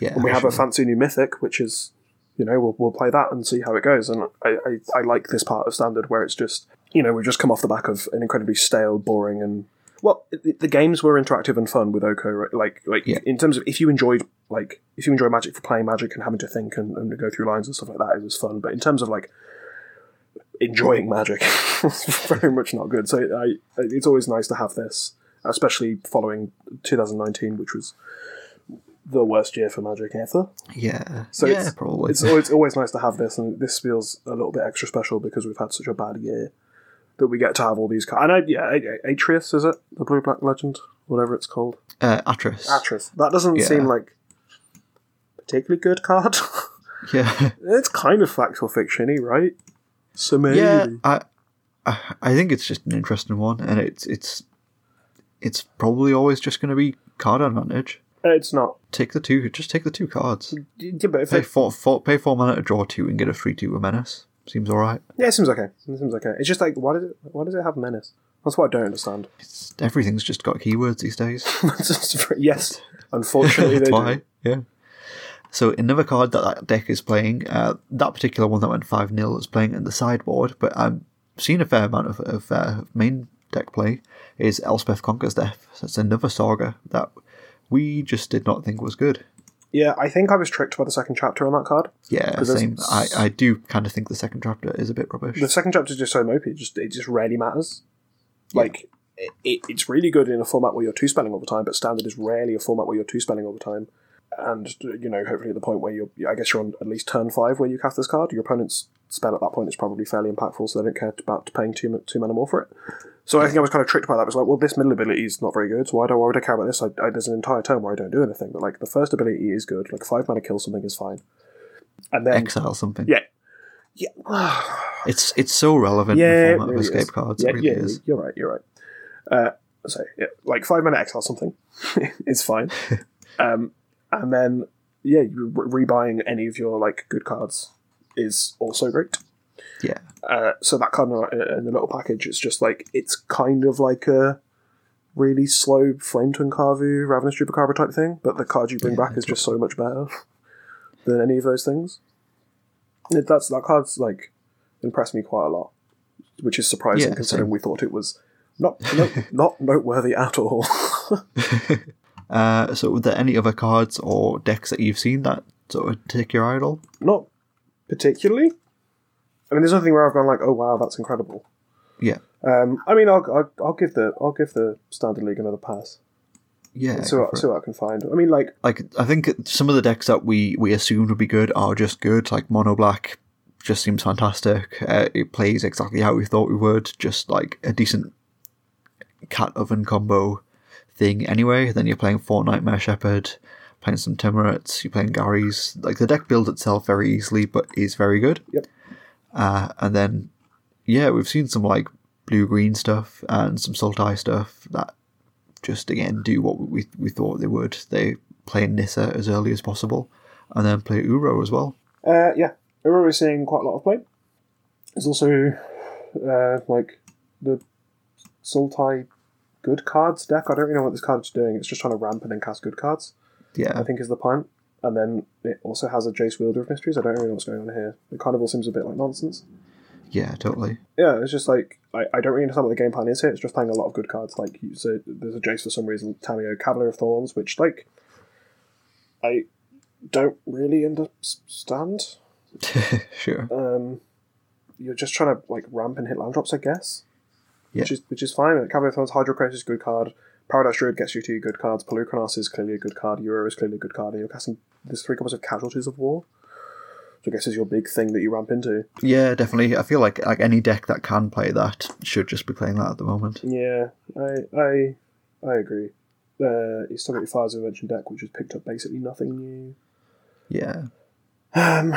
yeah. And we have a fancy new mythic, which is, you know, we'll, we'll play that and see how it goes. And I, I, I like this part of standard where it's just, you know, we've just come off the back of an incredibly stale, boring, and well, it, the games were interactive and fun with Oko. Right? Like, like Yeah. in terms of if you enjoyed, like, if you enjoy Magic for playing Magic and having to think and, and go through lines and stuff like that, it was fun. But in terms of like enjoying Magic, it's very much not good. So I, it's always nice to have this, especially following 2019, which was the worst year for Magic ever. yeah, So yeah, it's, probably. It's always, always nice to have this, and this feels a little bit extra special because we've had such a bad year that we get to have all these cards. And I, yeah, Atreus is it the Blue Black Legend, whatever it's called, uh, Atris. Atreus. That doesn't Yeah. seem like a particularly good card. Yeah, it's kind of factual fictiony, right? So maybe. yeah. I I, think it's just an interesting one, and it's it's it's probably always just going to be card advantage. Uh, It's not. Take the two, just take the two cards. Yeah, but if Pay four, four, pay four mana to draw two and get a three two with menace. Seems all right. yeah, it seems okay. It seems okay. It's just like, why does it? Why does it have menace? That's what I don't understand. It's, everything's just got keywords these days. Yes, unfortunately, they That's do. why. Yeah. So another card that that deck is playing, uh, that particular one that went five 0 is playing in the sideboard, but I've seen a fair amount of, of uh, main deck play. Is Elspeth Conquers Death? It's another saga that we just did not think was good. Yeah, I think I was tricked by the second chapter on that card. Yeah, same. I, I do kind of think the second chapter is a bit rubbish. The second chapter is just so mopey. It just it just rarely matters. Like it, it, it's really good in a format where you're two spelling all the time, but standard is rarely a format where you're two spelling all the time. And you know, hopefully at the point where you're, I guess you're on at least turn five where you cast this card. Your opponent's spell at that point is probably fairly impactful, so they don't care about paying two two mana more for it. So I think I was kind of tricked by that. It was like, well, this middle ability is not very good, so why do why would I care about this? I, I, there's an entire turn where I don't do anything, but like the first ability is good. Like five mana kill something is fine, and then Exile something. yeah, yeah. It's it's so relevant Yeah, in the format really of escape is. cards. Yeah, it really yeah, is. you're right. You're right. Uh, so yeah, like five minute exile something is fine, um, and then yeah, you re- rebuying any of your like good cards is also great. Yeah. Uh, so that card in in the little package is just like it's kind of like a really slow Flametongue Kavu, Ravenous Chupacabra type thing, but the card you bring Yeah, back is just so much better than any of those things. It, that's that card's like impressed me quite a lot, which is surprising Yeah, considering we thought it was not no, not noteworthy at all. Uh, so, were there any other cards or decks that you've seen that sort of take your idol? not particularly. I mean, there's nothing where I've gone like, oh wow, that's incredible. Yeah. Um, I mean, I'll, I'll, I'll give the I'll give the standard league another pass. Yeah. So go what for what I can find. I mean, like Like, I think some of the decks that we, we assumed would be good are just good. Like, Mono Black just seems fantastic. Uh, it plays exactly how we thought we would. Just like a decent cat oven combo thing anyway. Then you're playing four Nightmare Shepherd, playing some Tymarets, you're playing Gary's. Like, the deck builds itself very easily, but is very good. Yep. Uh, and then, yeah, we've seen some like blue green stuff and some Sultai stuff that just again do what we we thought they would. They play Nissa as early as possible, and then play Uro as well. uh, yeah, Uro is seeing quite a lot of play. There's also uh, like the Sultai good cards deck. I don't really know what this card's doing. It's just trying to ramp and then cast good cards. Yeah. I think is the plan. And then it also has a Jace Wielder of Mysteries. I don't really know what's going on here. It kind of all seems a bit like nonsense. yeah, totally. Yeah, it's just like I, I don't really understand what the game plan is here. It's just playing a lot of good cards. Like you say, there's a Jace for some reason, Tamiyo Cavalier of Thorns, which like I don't really understand. sure. Um, you're just trying to like ramp and hit land drops, I guess. Yeah. Which is which is fine. Cavalier of Thorns, Hydroid Krasis is a good card. Paradise Druid gets you two good cards. Polukranos is clearly a good card. Uro is clearly a good card. And you're casting there's three copies of Casualties of War. Which I guess is your big thing that you ramp into. Yeah, definitely. I feel like like any deck that can play that should just be playing that at the moment. Yeah, I I I agree. Uh, you still got your Fires of Invention deck, which has picked up basically nothing new. Yeah, Um,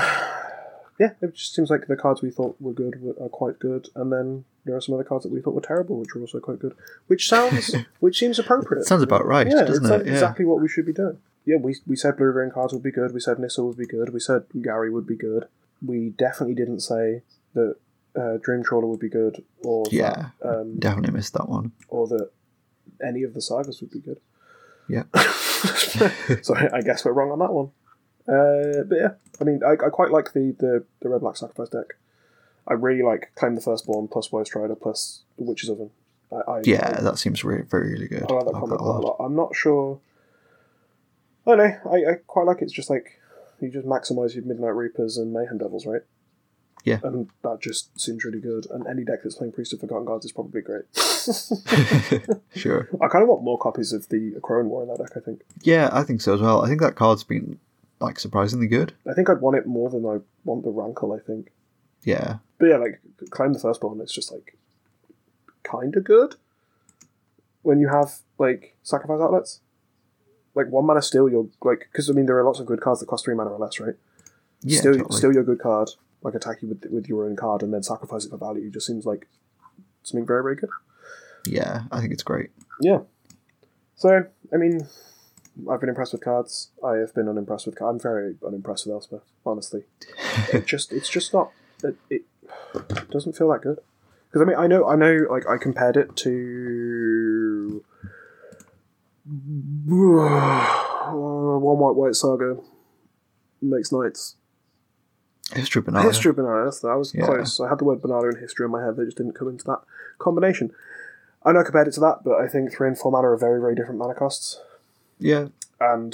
yeah, it just seems like the cards we thought were good were, are quite good, and then there are some other cards that we thought were terrible, which are also quite good. Which sounds, which seems appropriate. sounds about right, yeah, doesn't it? like Yeah. exactly what we should be doing. Yeah, we we said blue green cards would be good. We said Nissa would be good. We said Gary would be good. We definitely didn't say that uh, Dream Trawler would be good, or Yeah. that, um, Definitely missed that one. or that any of the sagas would be good. Yeah. so I I guess we're wrong on that one. Uh, but yeah, I mean, I, I quite like the, the, the red black sacrifice deck. I really like claim the firstborn plus Woe Strider plus the Witch's Oven. I, I, Yeah, that seems re- very really good. I like that I combo quite a lot. I'm not sure. I don't know. I, I quite like it. It's just like you just maximize your Midnight Reapers and Mayhem Devils, right? Yeah. And that just seems really good. And any deck that's playing Priest of Forgotten Gods is probably great. sure. I kind of want more copies of the Akroan War in that deck, I think. Yeah, I think so as well. I think that card's been like surprisingly good. I think I'd want it more than I want the Rankle, I think. Yeah, But yeah, like claim the firstborn. It's just like kind of good when you have like sacrifice outlets. Like one mana steal, you're like because I mean there are lots of good cards that cost three mana or less, right? yeah, steal, totally. your good card, like attack you with with your own card, and then sacrifice it for value. Just seems like something very very good. Yeah, I think it's great. Yeah. So I mean, I've been impressed with cards. I have been unimpressed with. I'm very unimpressed with Elspeth. Honestly, it just it's just not. It, it doesn't feel that good. Because I mean, I know, I know, like I compared it to one white white saga makes knights. History banana. History banana. That's, that was Yeah. close. I had the word banana and history in my head. They just didn't come into that combination. I know I compared it to that, but I think three and four mana are very, very different mana costs. Yeah, And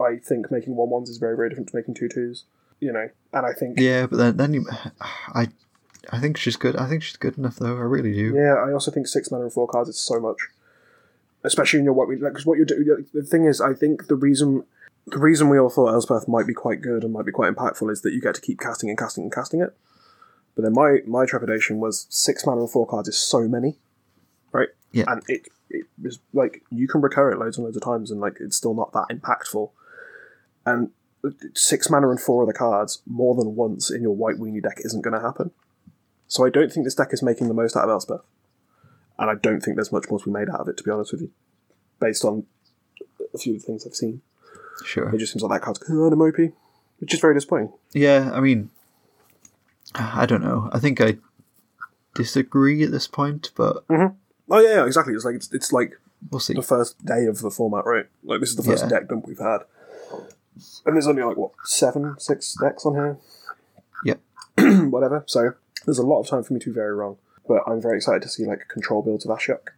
I think making one ones is very, very different to making two twos. You know, and I think yeah, but then then you, I, I think she's good. I think she's good enough though. I really do. Yeah, I also think six mana and four cards is so much, especially in your what we like. Because what you're doing, the thing is, I think the reason the reason we all thought Elspeth might be quite good and might be quite impactful is that you get to keep casting and casting and casting it. But then my my trepidation was six mana and four cards is so many, right? Yeah. and it it was like you can recur it loads and loads of times and like it's still not that impactful, and six mana and four other cards more than once in your white weenie deck isn't going to happen. So I don't think this deck is making the most out of Elspeth and I don't think there's much more to be made out of it, to be honest with you, based on a few of the things I've seen. Sure. It just seems like that card's kind of mopey, which is very disappointing. Yeah, I mean, I don't know. I think I disagree at this point, but mm-hmm. Oh yeah, yeah, exactly. It's like it's, it's like we'll see. the first day of the format, right? Like this is the first Yeah. deck dump we've had, and there's only like what seven, six decks on here, Yep. whatever. So there's a lot of time for me to be very wrong, but I'm very excited to see like control builds of Ashiok.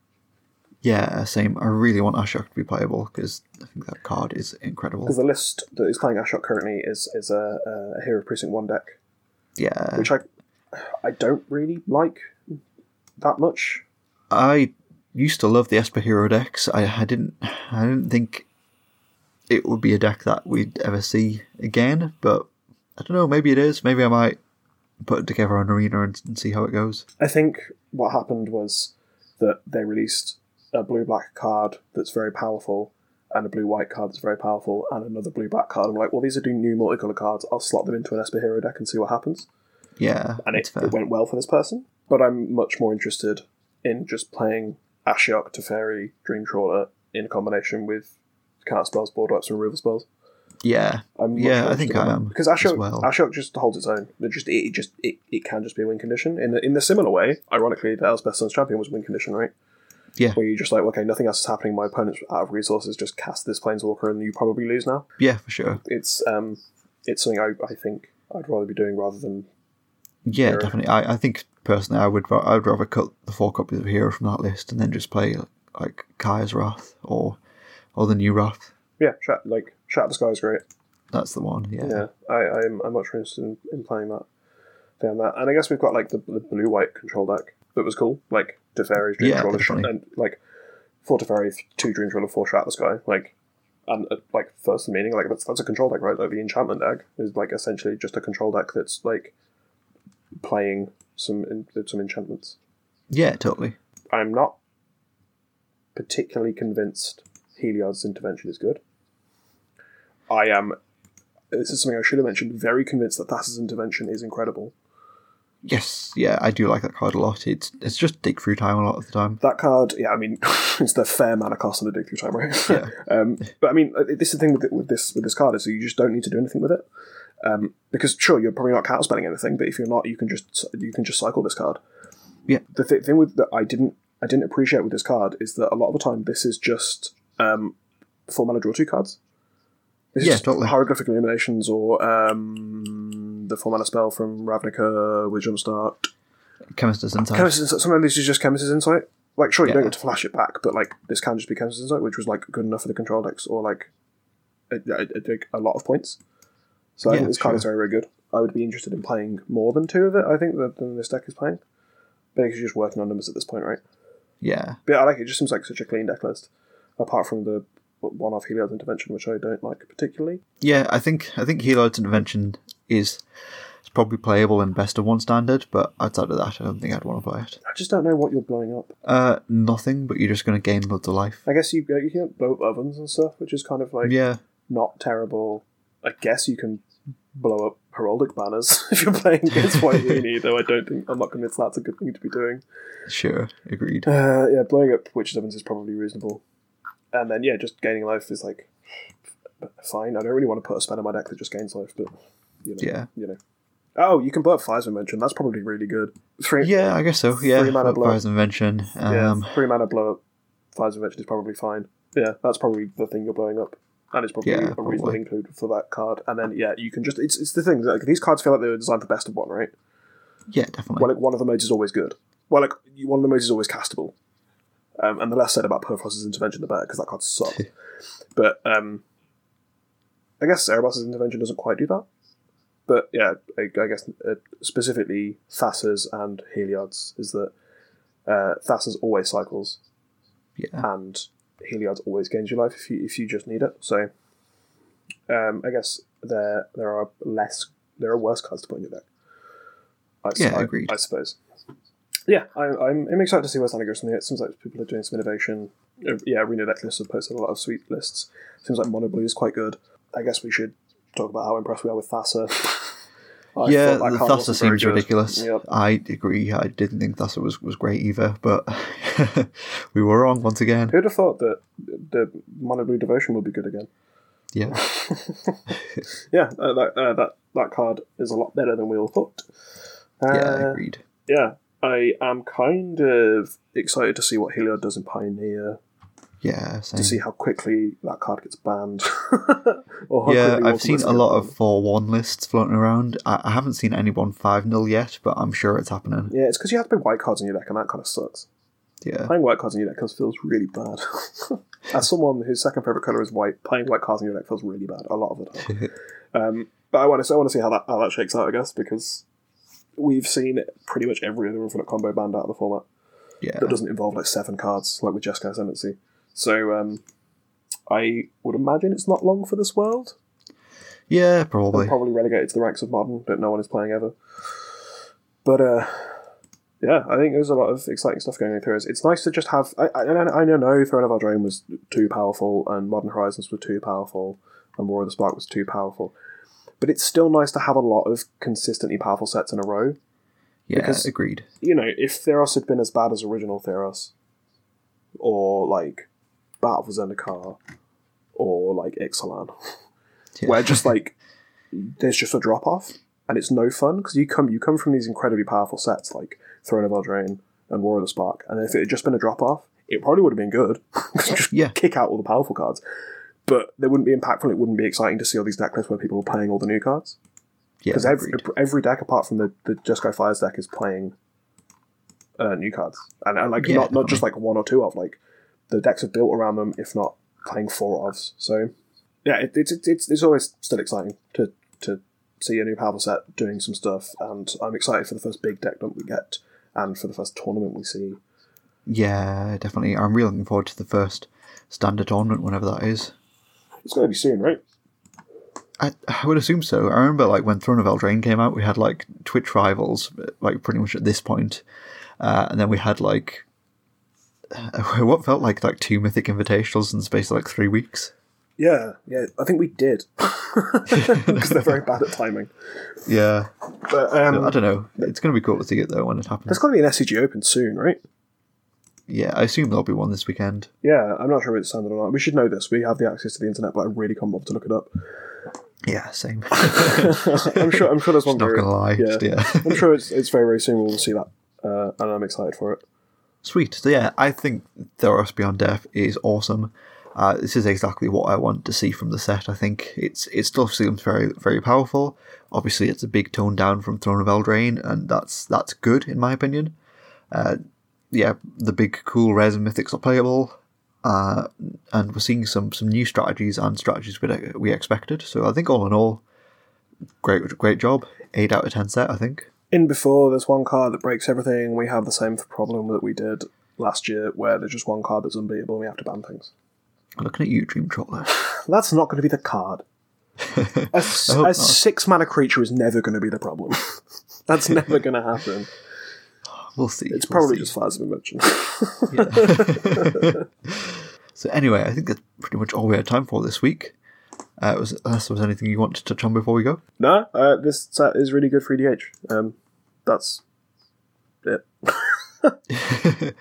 Yeah, uh, same. I really want Ashiok to be playable because I think that card is incredible. Because the list that is playing Ashiok currently is is a, a Hero Precinct One deck, Yeah, which I I don't really like that much. I used to love the Esper Hero decks. I, I didn't. I didn't think it would be a deck that we'd ever see again. But I don't know. Maybe it is. Maybe I might put it together on Arena and, and see how it goes. I think what happened was that they released a blue black card that's very powerful and a blue white card that's very powerful and another blue black card. I'm like, well, these are doing new multicolour cards. I'll slot them into an Esper Hero deck and see what happens. Yeah, And it, it went well for this person. But I'm much more interested in just playing Ashiok, Teferi, Dreamtrawler in combination with counter spells, board wipes, and removal spells. yeah, I'm Yeah, I think I am because Ashiok, well. Ashiok just holds its own. It just it, just it, it can just be a win condition. In the, in the similar way, ironically, the Elspeth Sun's champion was win condition, right? Yeah. Where you're just like, okay, nothing else is happening. My opponent's out of resources. Just cast this planeswalker, and you probably lose now. yeah, for sure. It's um, it's something I, I think I'd rather be doing rather than Yeah, definitely. I, I think personally, I would I would rather cut the four copies of Hero from that list and then just play like Kaya's Wrath or or the new Wrath. yeah, Shat, like Shatter the Sky is great. That's the one. Yeah. Yeah, I, I'm, I'm much more interested in, in playing that than that. And I guess we've got like the, the blue white control deck that was cool, like Teferi's Dream Yeah, Trawler, and like four Teferi, two Dream Trawler, four Shatter the Sky, like. And uh, like first meaning, like that's that's a control deck, right? Like the enchantment deck is like essentially just a control deck that's like playing some some enchantments. Yeah, totally. I'm not particularly convinced Heliod's intervention is good. I am. This is something I should have mentioned. Very convinced that Thassa's intervention is incredible. Yes, yeah, I do like that card a lot. It's it's just dig through time a lot of the time. That card, yeah, I mean, it's the fair mana cost on the dig through time, right? Yeah. um, but I mean, uh, this is the thing with, with this with this card is that you just don't need to do anything with it. Um, because sure, you're probably not counterspelling anything, but if you're not, you can just you can just cycle this card. Yeah. The th- thing with that I didn't I didn't appreciate with this card is that a lot of the time this is just um, four mana draw two cards. This Yeah, is just totally. Hieroglyphic Illuminations or um, the four mana spell from Ravnica with Jumpstart. Chemist's Insight. Chemist's Insight. Some of these is just Chemist's Insight. Like, sure, you don't Yeah. get to flash it back, but like this can just be Chemist's Insight, which was like good enough for the control decks, or like a, a, a, a lot of points. So I think this card sure. is very, very good. I would be interested in playing more than two of it. I think that than this deck is playing. But it's just working on numbers at this point, right? Yeah, But I like it. It just seems like such a clean deck list, apart from the one-off Heliod's intervention, which I don't like particularly. yeah. I think I think Heliod's intervention is is probably playable in best of one standard, but outside of that, I don't think I'd want to play it. I just don't know what you're blowing up. Uh, nothing, but you're just going to gain loads of life. I guess you you can blow up ovens and stuff, which is kind of like Yeah, not terrible. I guess you can blow up heraldic banners if you're playing against White Weenie, though I don't think I'm not convinced that's a good thing to be doing. Sure, agreed. Uh, yeah, blowing up Witch Ovens is probably reasonable. And then yeah, just gaining life is like fine. I don't really want to put a spell in my deck that just gains life, but you know, Yeah. you know. Oh, you can blow up Fire's Invention. That's probably really good. Three, Yeah, I guess so. Yeah, Three mana blow. Fires Invention. yeah, Um, three mana blow up Fire's Invention is probably fine. Yeah, that's probably the thing you're blowing up. And it's probably Yeah, a reasonable probably. include for that card. And then yeah, you can just it's it's the thing, like these cards feel like they were designed for best of one, right? yeah, definitely. Well, like one of the modes is always good. Well, like one of the modes is always castable. Um, and the less said about Purphoros's intervention, the better, because that card sucks. but um, I guess Erebos's intervention doesn't quite do that. But yeah, I, I guess uh, specifically Thassa's and Heliod's is that uh, Thassa's always cycles, yeah, and Heliod's always gains your life if you if you just need it. So um, I guess there there are less there are worse cards to put in your deck. I, Yeah, I- agreed. I suppose. Yeah, I, I'm, I'm excited to see where Standard goes from here. It seems like people are doing some innovation. Uh, yeah, Arena deck lists have posted a lot of sweet lists. Seems like Mono Blue is quite good. I guess we should talk about how impressed we are with Thassa. I yeah, thought the Thassa seems ridiculous. Yep. I agree. I didn't think Thassa was, was great either, but we were wrong once again. Who'd have thought that the Mono Devotion would be good again? Yeah, yeah, uh, that, uh, that that card is a lot better than we all thought. Uh, yeah, agreed. yeah, I am kind of excited to see what Heliod does in Pioneer Yeah, same. to see how quickly that card gets banned. Yeah, I've seen a lot of 4 1 lists floating around. I, I haven't seen anyone 5 0 yet, but I'm sure it's happening. Yeah, it's because you have to play white cards in your deck, and that kind of sucks. Yeah, Playing white cards in your deck feels really bad. As someone whose second favorite color is white, playing white cards in your deck feels really bad a lot of the time. Um, but I want to I want to see how that how that shakes out, I guess, because we've seen pretty much every other infinite combo banned out of the format yeah. that doesn't involve like seven cards, like with Jeskai Ascendancy. So um, I would imagine it's not long for this world. Yeah, They're probably. probably relegated to the ranks of modern that no one is playing ever. But uh, yeah, I think there's a lot of exciting stuff going on through. It's nice to just have. I, I, I know Throne of Eldraine was too powerful, and Modern Horizons were too powerful, and War of the Spark was too powerful. But it's still nice to have a lot of consistently powerful sets in a row. Yeah, because- agreed. You know, if Theros had been as bad as original Theros, or like Battle for Zendikar, or like Ixalan, Yeah. where just like there's just a drop off and it's no fun because you come you come from these incredibly powerful sets like Throne of Eldraine and War of the Spark, and if it had just been a drop off, it probably would have been good. just Yeah. kick out all the powerful cards, but they wouldn't be impactful. It wouldn't be exciting to see all these deck lists where people are playing all the new cards yeah, because every agreed. every deck apart from the the Jeskai Fires deck is playing uh, new cards, and, and like Yeah, not not just like one or two of like the decks are built around them, if not playing four ofs. So yeah, it, it's it's it's it's always still exciting to to see a new powerful set doing some stuff, and I'm excited for the first big deck dump we get, and for the first tournament we see. Yeah, definitely. I'm really looking forward to the first standard tournament, whenever that is. It's going to be soon, right? I, I would assume so. I remember like when Throne of Eldraine came out, we had like Twitch rivals, like pretty much at this point, uh, and then we had like what felt like like two Mythic Invitationals in the space of like three weeks. Yeah, yeah. I think we did because they're very bad at timing. Yeah, But um, I don't know. It's going to be cool to see it though when it happens. There's going to be an SCG Open soon, right? Yeah, I assume there'll be one this weekend. Yeah, I'm not sure if it's standard or not. We should know this. We have the access to the internet, but I really can't bother to look it up. Yeah, same. I'm sure. I'm sure there's one. Not gonna lie. Yeah, Yeah. I'm sure it's it's very very soon. We'll see that, uh, and I'm excited for it. Sweet. So yeah, I think Theros Beyond Death is awesome. Uh, this is exactly what I want to see from the set. I think it's it still seems very very powerful. Obviously, it's a big tone down from Throne of Eldraine, and that's that's good in my opinion. Uh, yeah, the big cool res and mythics are playable, uh, and we're seeing some some new strategies and strategies we we expected. So I think all in all, great great job. Eight out of ten set, I think. In before, there's one card that breaks everything. We have the same problem that we did last year, where there's just one card that's unbeatable, and we have to ban things. Looking at you, Dream Trawler. That's not going to be the card. A, a six mana creature is never going to be the problem. That's never going to happen. We'll see. It's we'll probably see. just Fires of Invention. So anyway, I think that's pretty much all we had time for this week. Uh, was, unless there was anything you want to touch on before we go. No, uh, this set is really good for EDH. Um, that's it.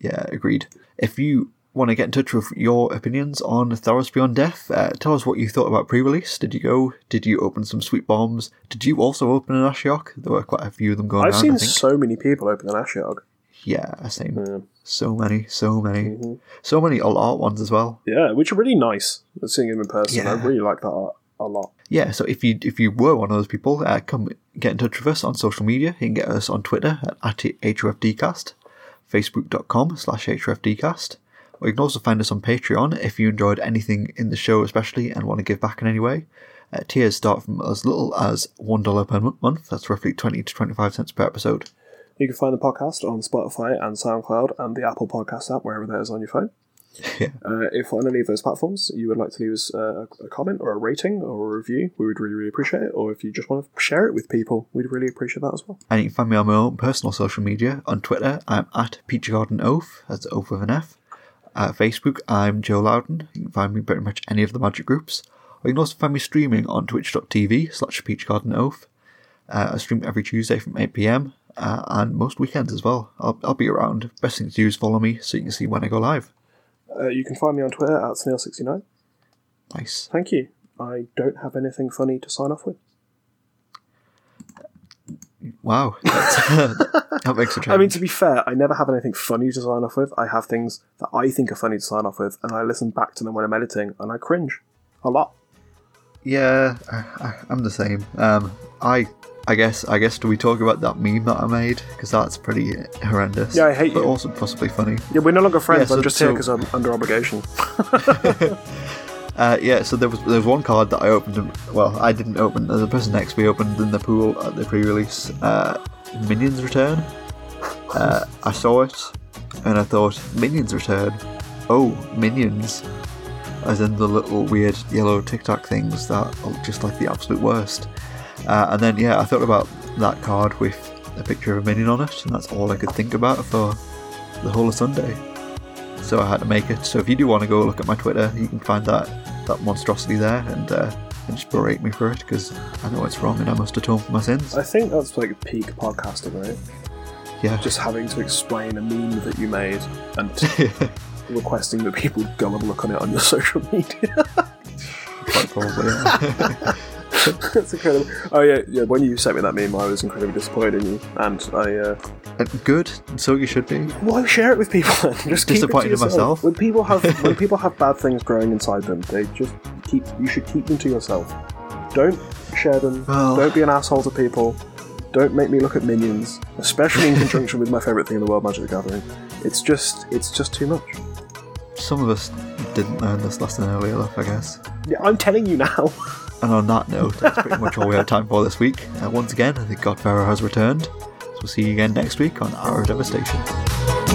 Yeah, agreed. If you want to get in touch with your opinions on Theros Beyond Death, uh, tell us what you thought about pre-release. Did you go? Did you open some sweet bombs? Did you also open an Ashiok? There were quite a few of them going I've around. seen so many people open an Ashiok. Yeah, same. Yeah. So many, so many, Mm-hmm. so many art ones as well. Yeah, which are really nice. Seeing him in person, I really like that art a lot. Yeah, so if you if you were one of those people, uh, come get in touch with us on social media. You can get us on Twitter at, at HRFDcast, Facebook.com slash HRFDcast. Or you can also find us on Patreon if you enjoyed anything in the show, especially, and want to give back in any way. Uh, tiers start from as little as $1 per month. That's roughly 20 to 25 cents per episode. You can find the podcast on Spotify and SoundCloud and the Apple Podcast app, wherever that is on your phone. Yeah. Uh, if on any of those platforms you would like to leave us uh, a comment or a rating or a review, we would really, really appreciate it. Or if you just want to share it with people, we'd really appreciate that as well. And you can find me on my own personal social media. On Twitter, I'm at Peachy Garden Oath. That's Oath with an F. At Facebook, I'm Joe Loudon. You can find me pretty much any of the magic groups. Or you can also find me streaming on twitch.tv slash Peach Garden Oath. Uh, I stream every Tuesday from 8pm uh, and most weekends as well. I'll, I'll be around. Best thing to do is follow me so you can see when I go live. Uh, you can find me on Twitter at Snail69. Nice. Thank you. I don't have anything funny to sign off with. Wow. That's, that makes a change. I mean, to be fair, I never have anything funny to sign off with. I have things that I think are funny to sign off with, and I listen back to them when I'm editing, and I cringe a lot. Yeah, I, I, I'm the same. Um, I I guess I guess do we talk about that meme that I made because that's pretty horrendous. Yeah, I hate but you. also possibly funny. Yeah, we're no longer friends. Yeah, so- I'm just here because I'm under obligation. Uh, yeah, so there was there was one card that I opened. Well, I didn't open. There's a person next we opened in the pool at the pre-release. Uh, Minions Return. Uh, I saw it, and I thought Minions Return. Oh, Minions, as in the little weird yellow TikTok things that are just like the absolute worst. Uh, and then yeah, I thought about that card with a picture of a minion on it, and that's all I could think about for the whole of Sunday. So I had to make it. So if you do want to go look at my Twitter, you can find that that monstrosity there and uh, and just berate me for it because I know it's wrong and I must atone for my sins. I think that's like peak podcasting, right? Yeah, Just having to explain a meme that you made and requesting that people go and look on it on your social media. quite probably. Yeah. That's incredible. Oh yeah, yeah. When you sent me that meme, I was incredibly disappointed in you, and I. Uh, And Good, so you should be. why share it with people? then? just keep it to Disappointed in myself. When people have when people have bad things growing inside them, they just keep. You should keep them to yourself. Don't share them. Well- Don't be an asshole to people. Don't make me look at minions, especially in conjunction with my favorite thing in the world, Magic the Gathering. It's just, it's just too much. Some of us didn't learn this lesson early enough, I guess. Yeah, I'm telling you now. And on that note, that's pretty much all we have time for this week. Uh, once again, the Godfarer has returned. So we'll see you again next week on Hour of Devastation.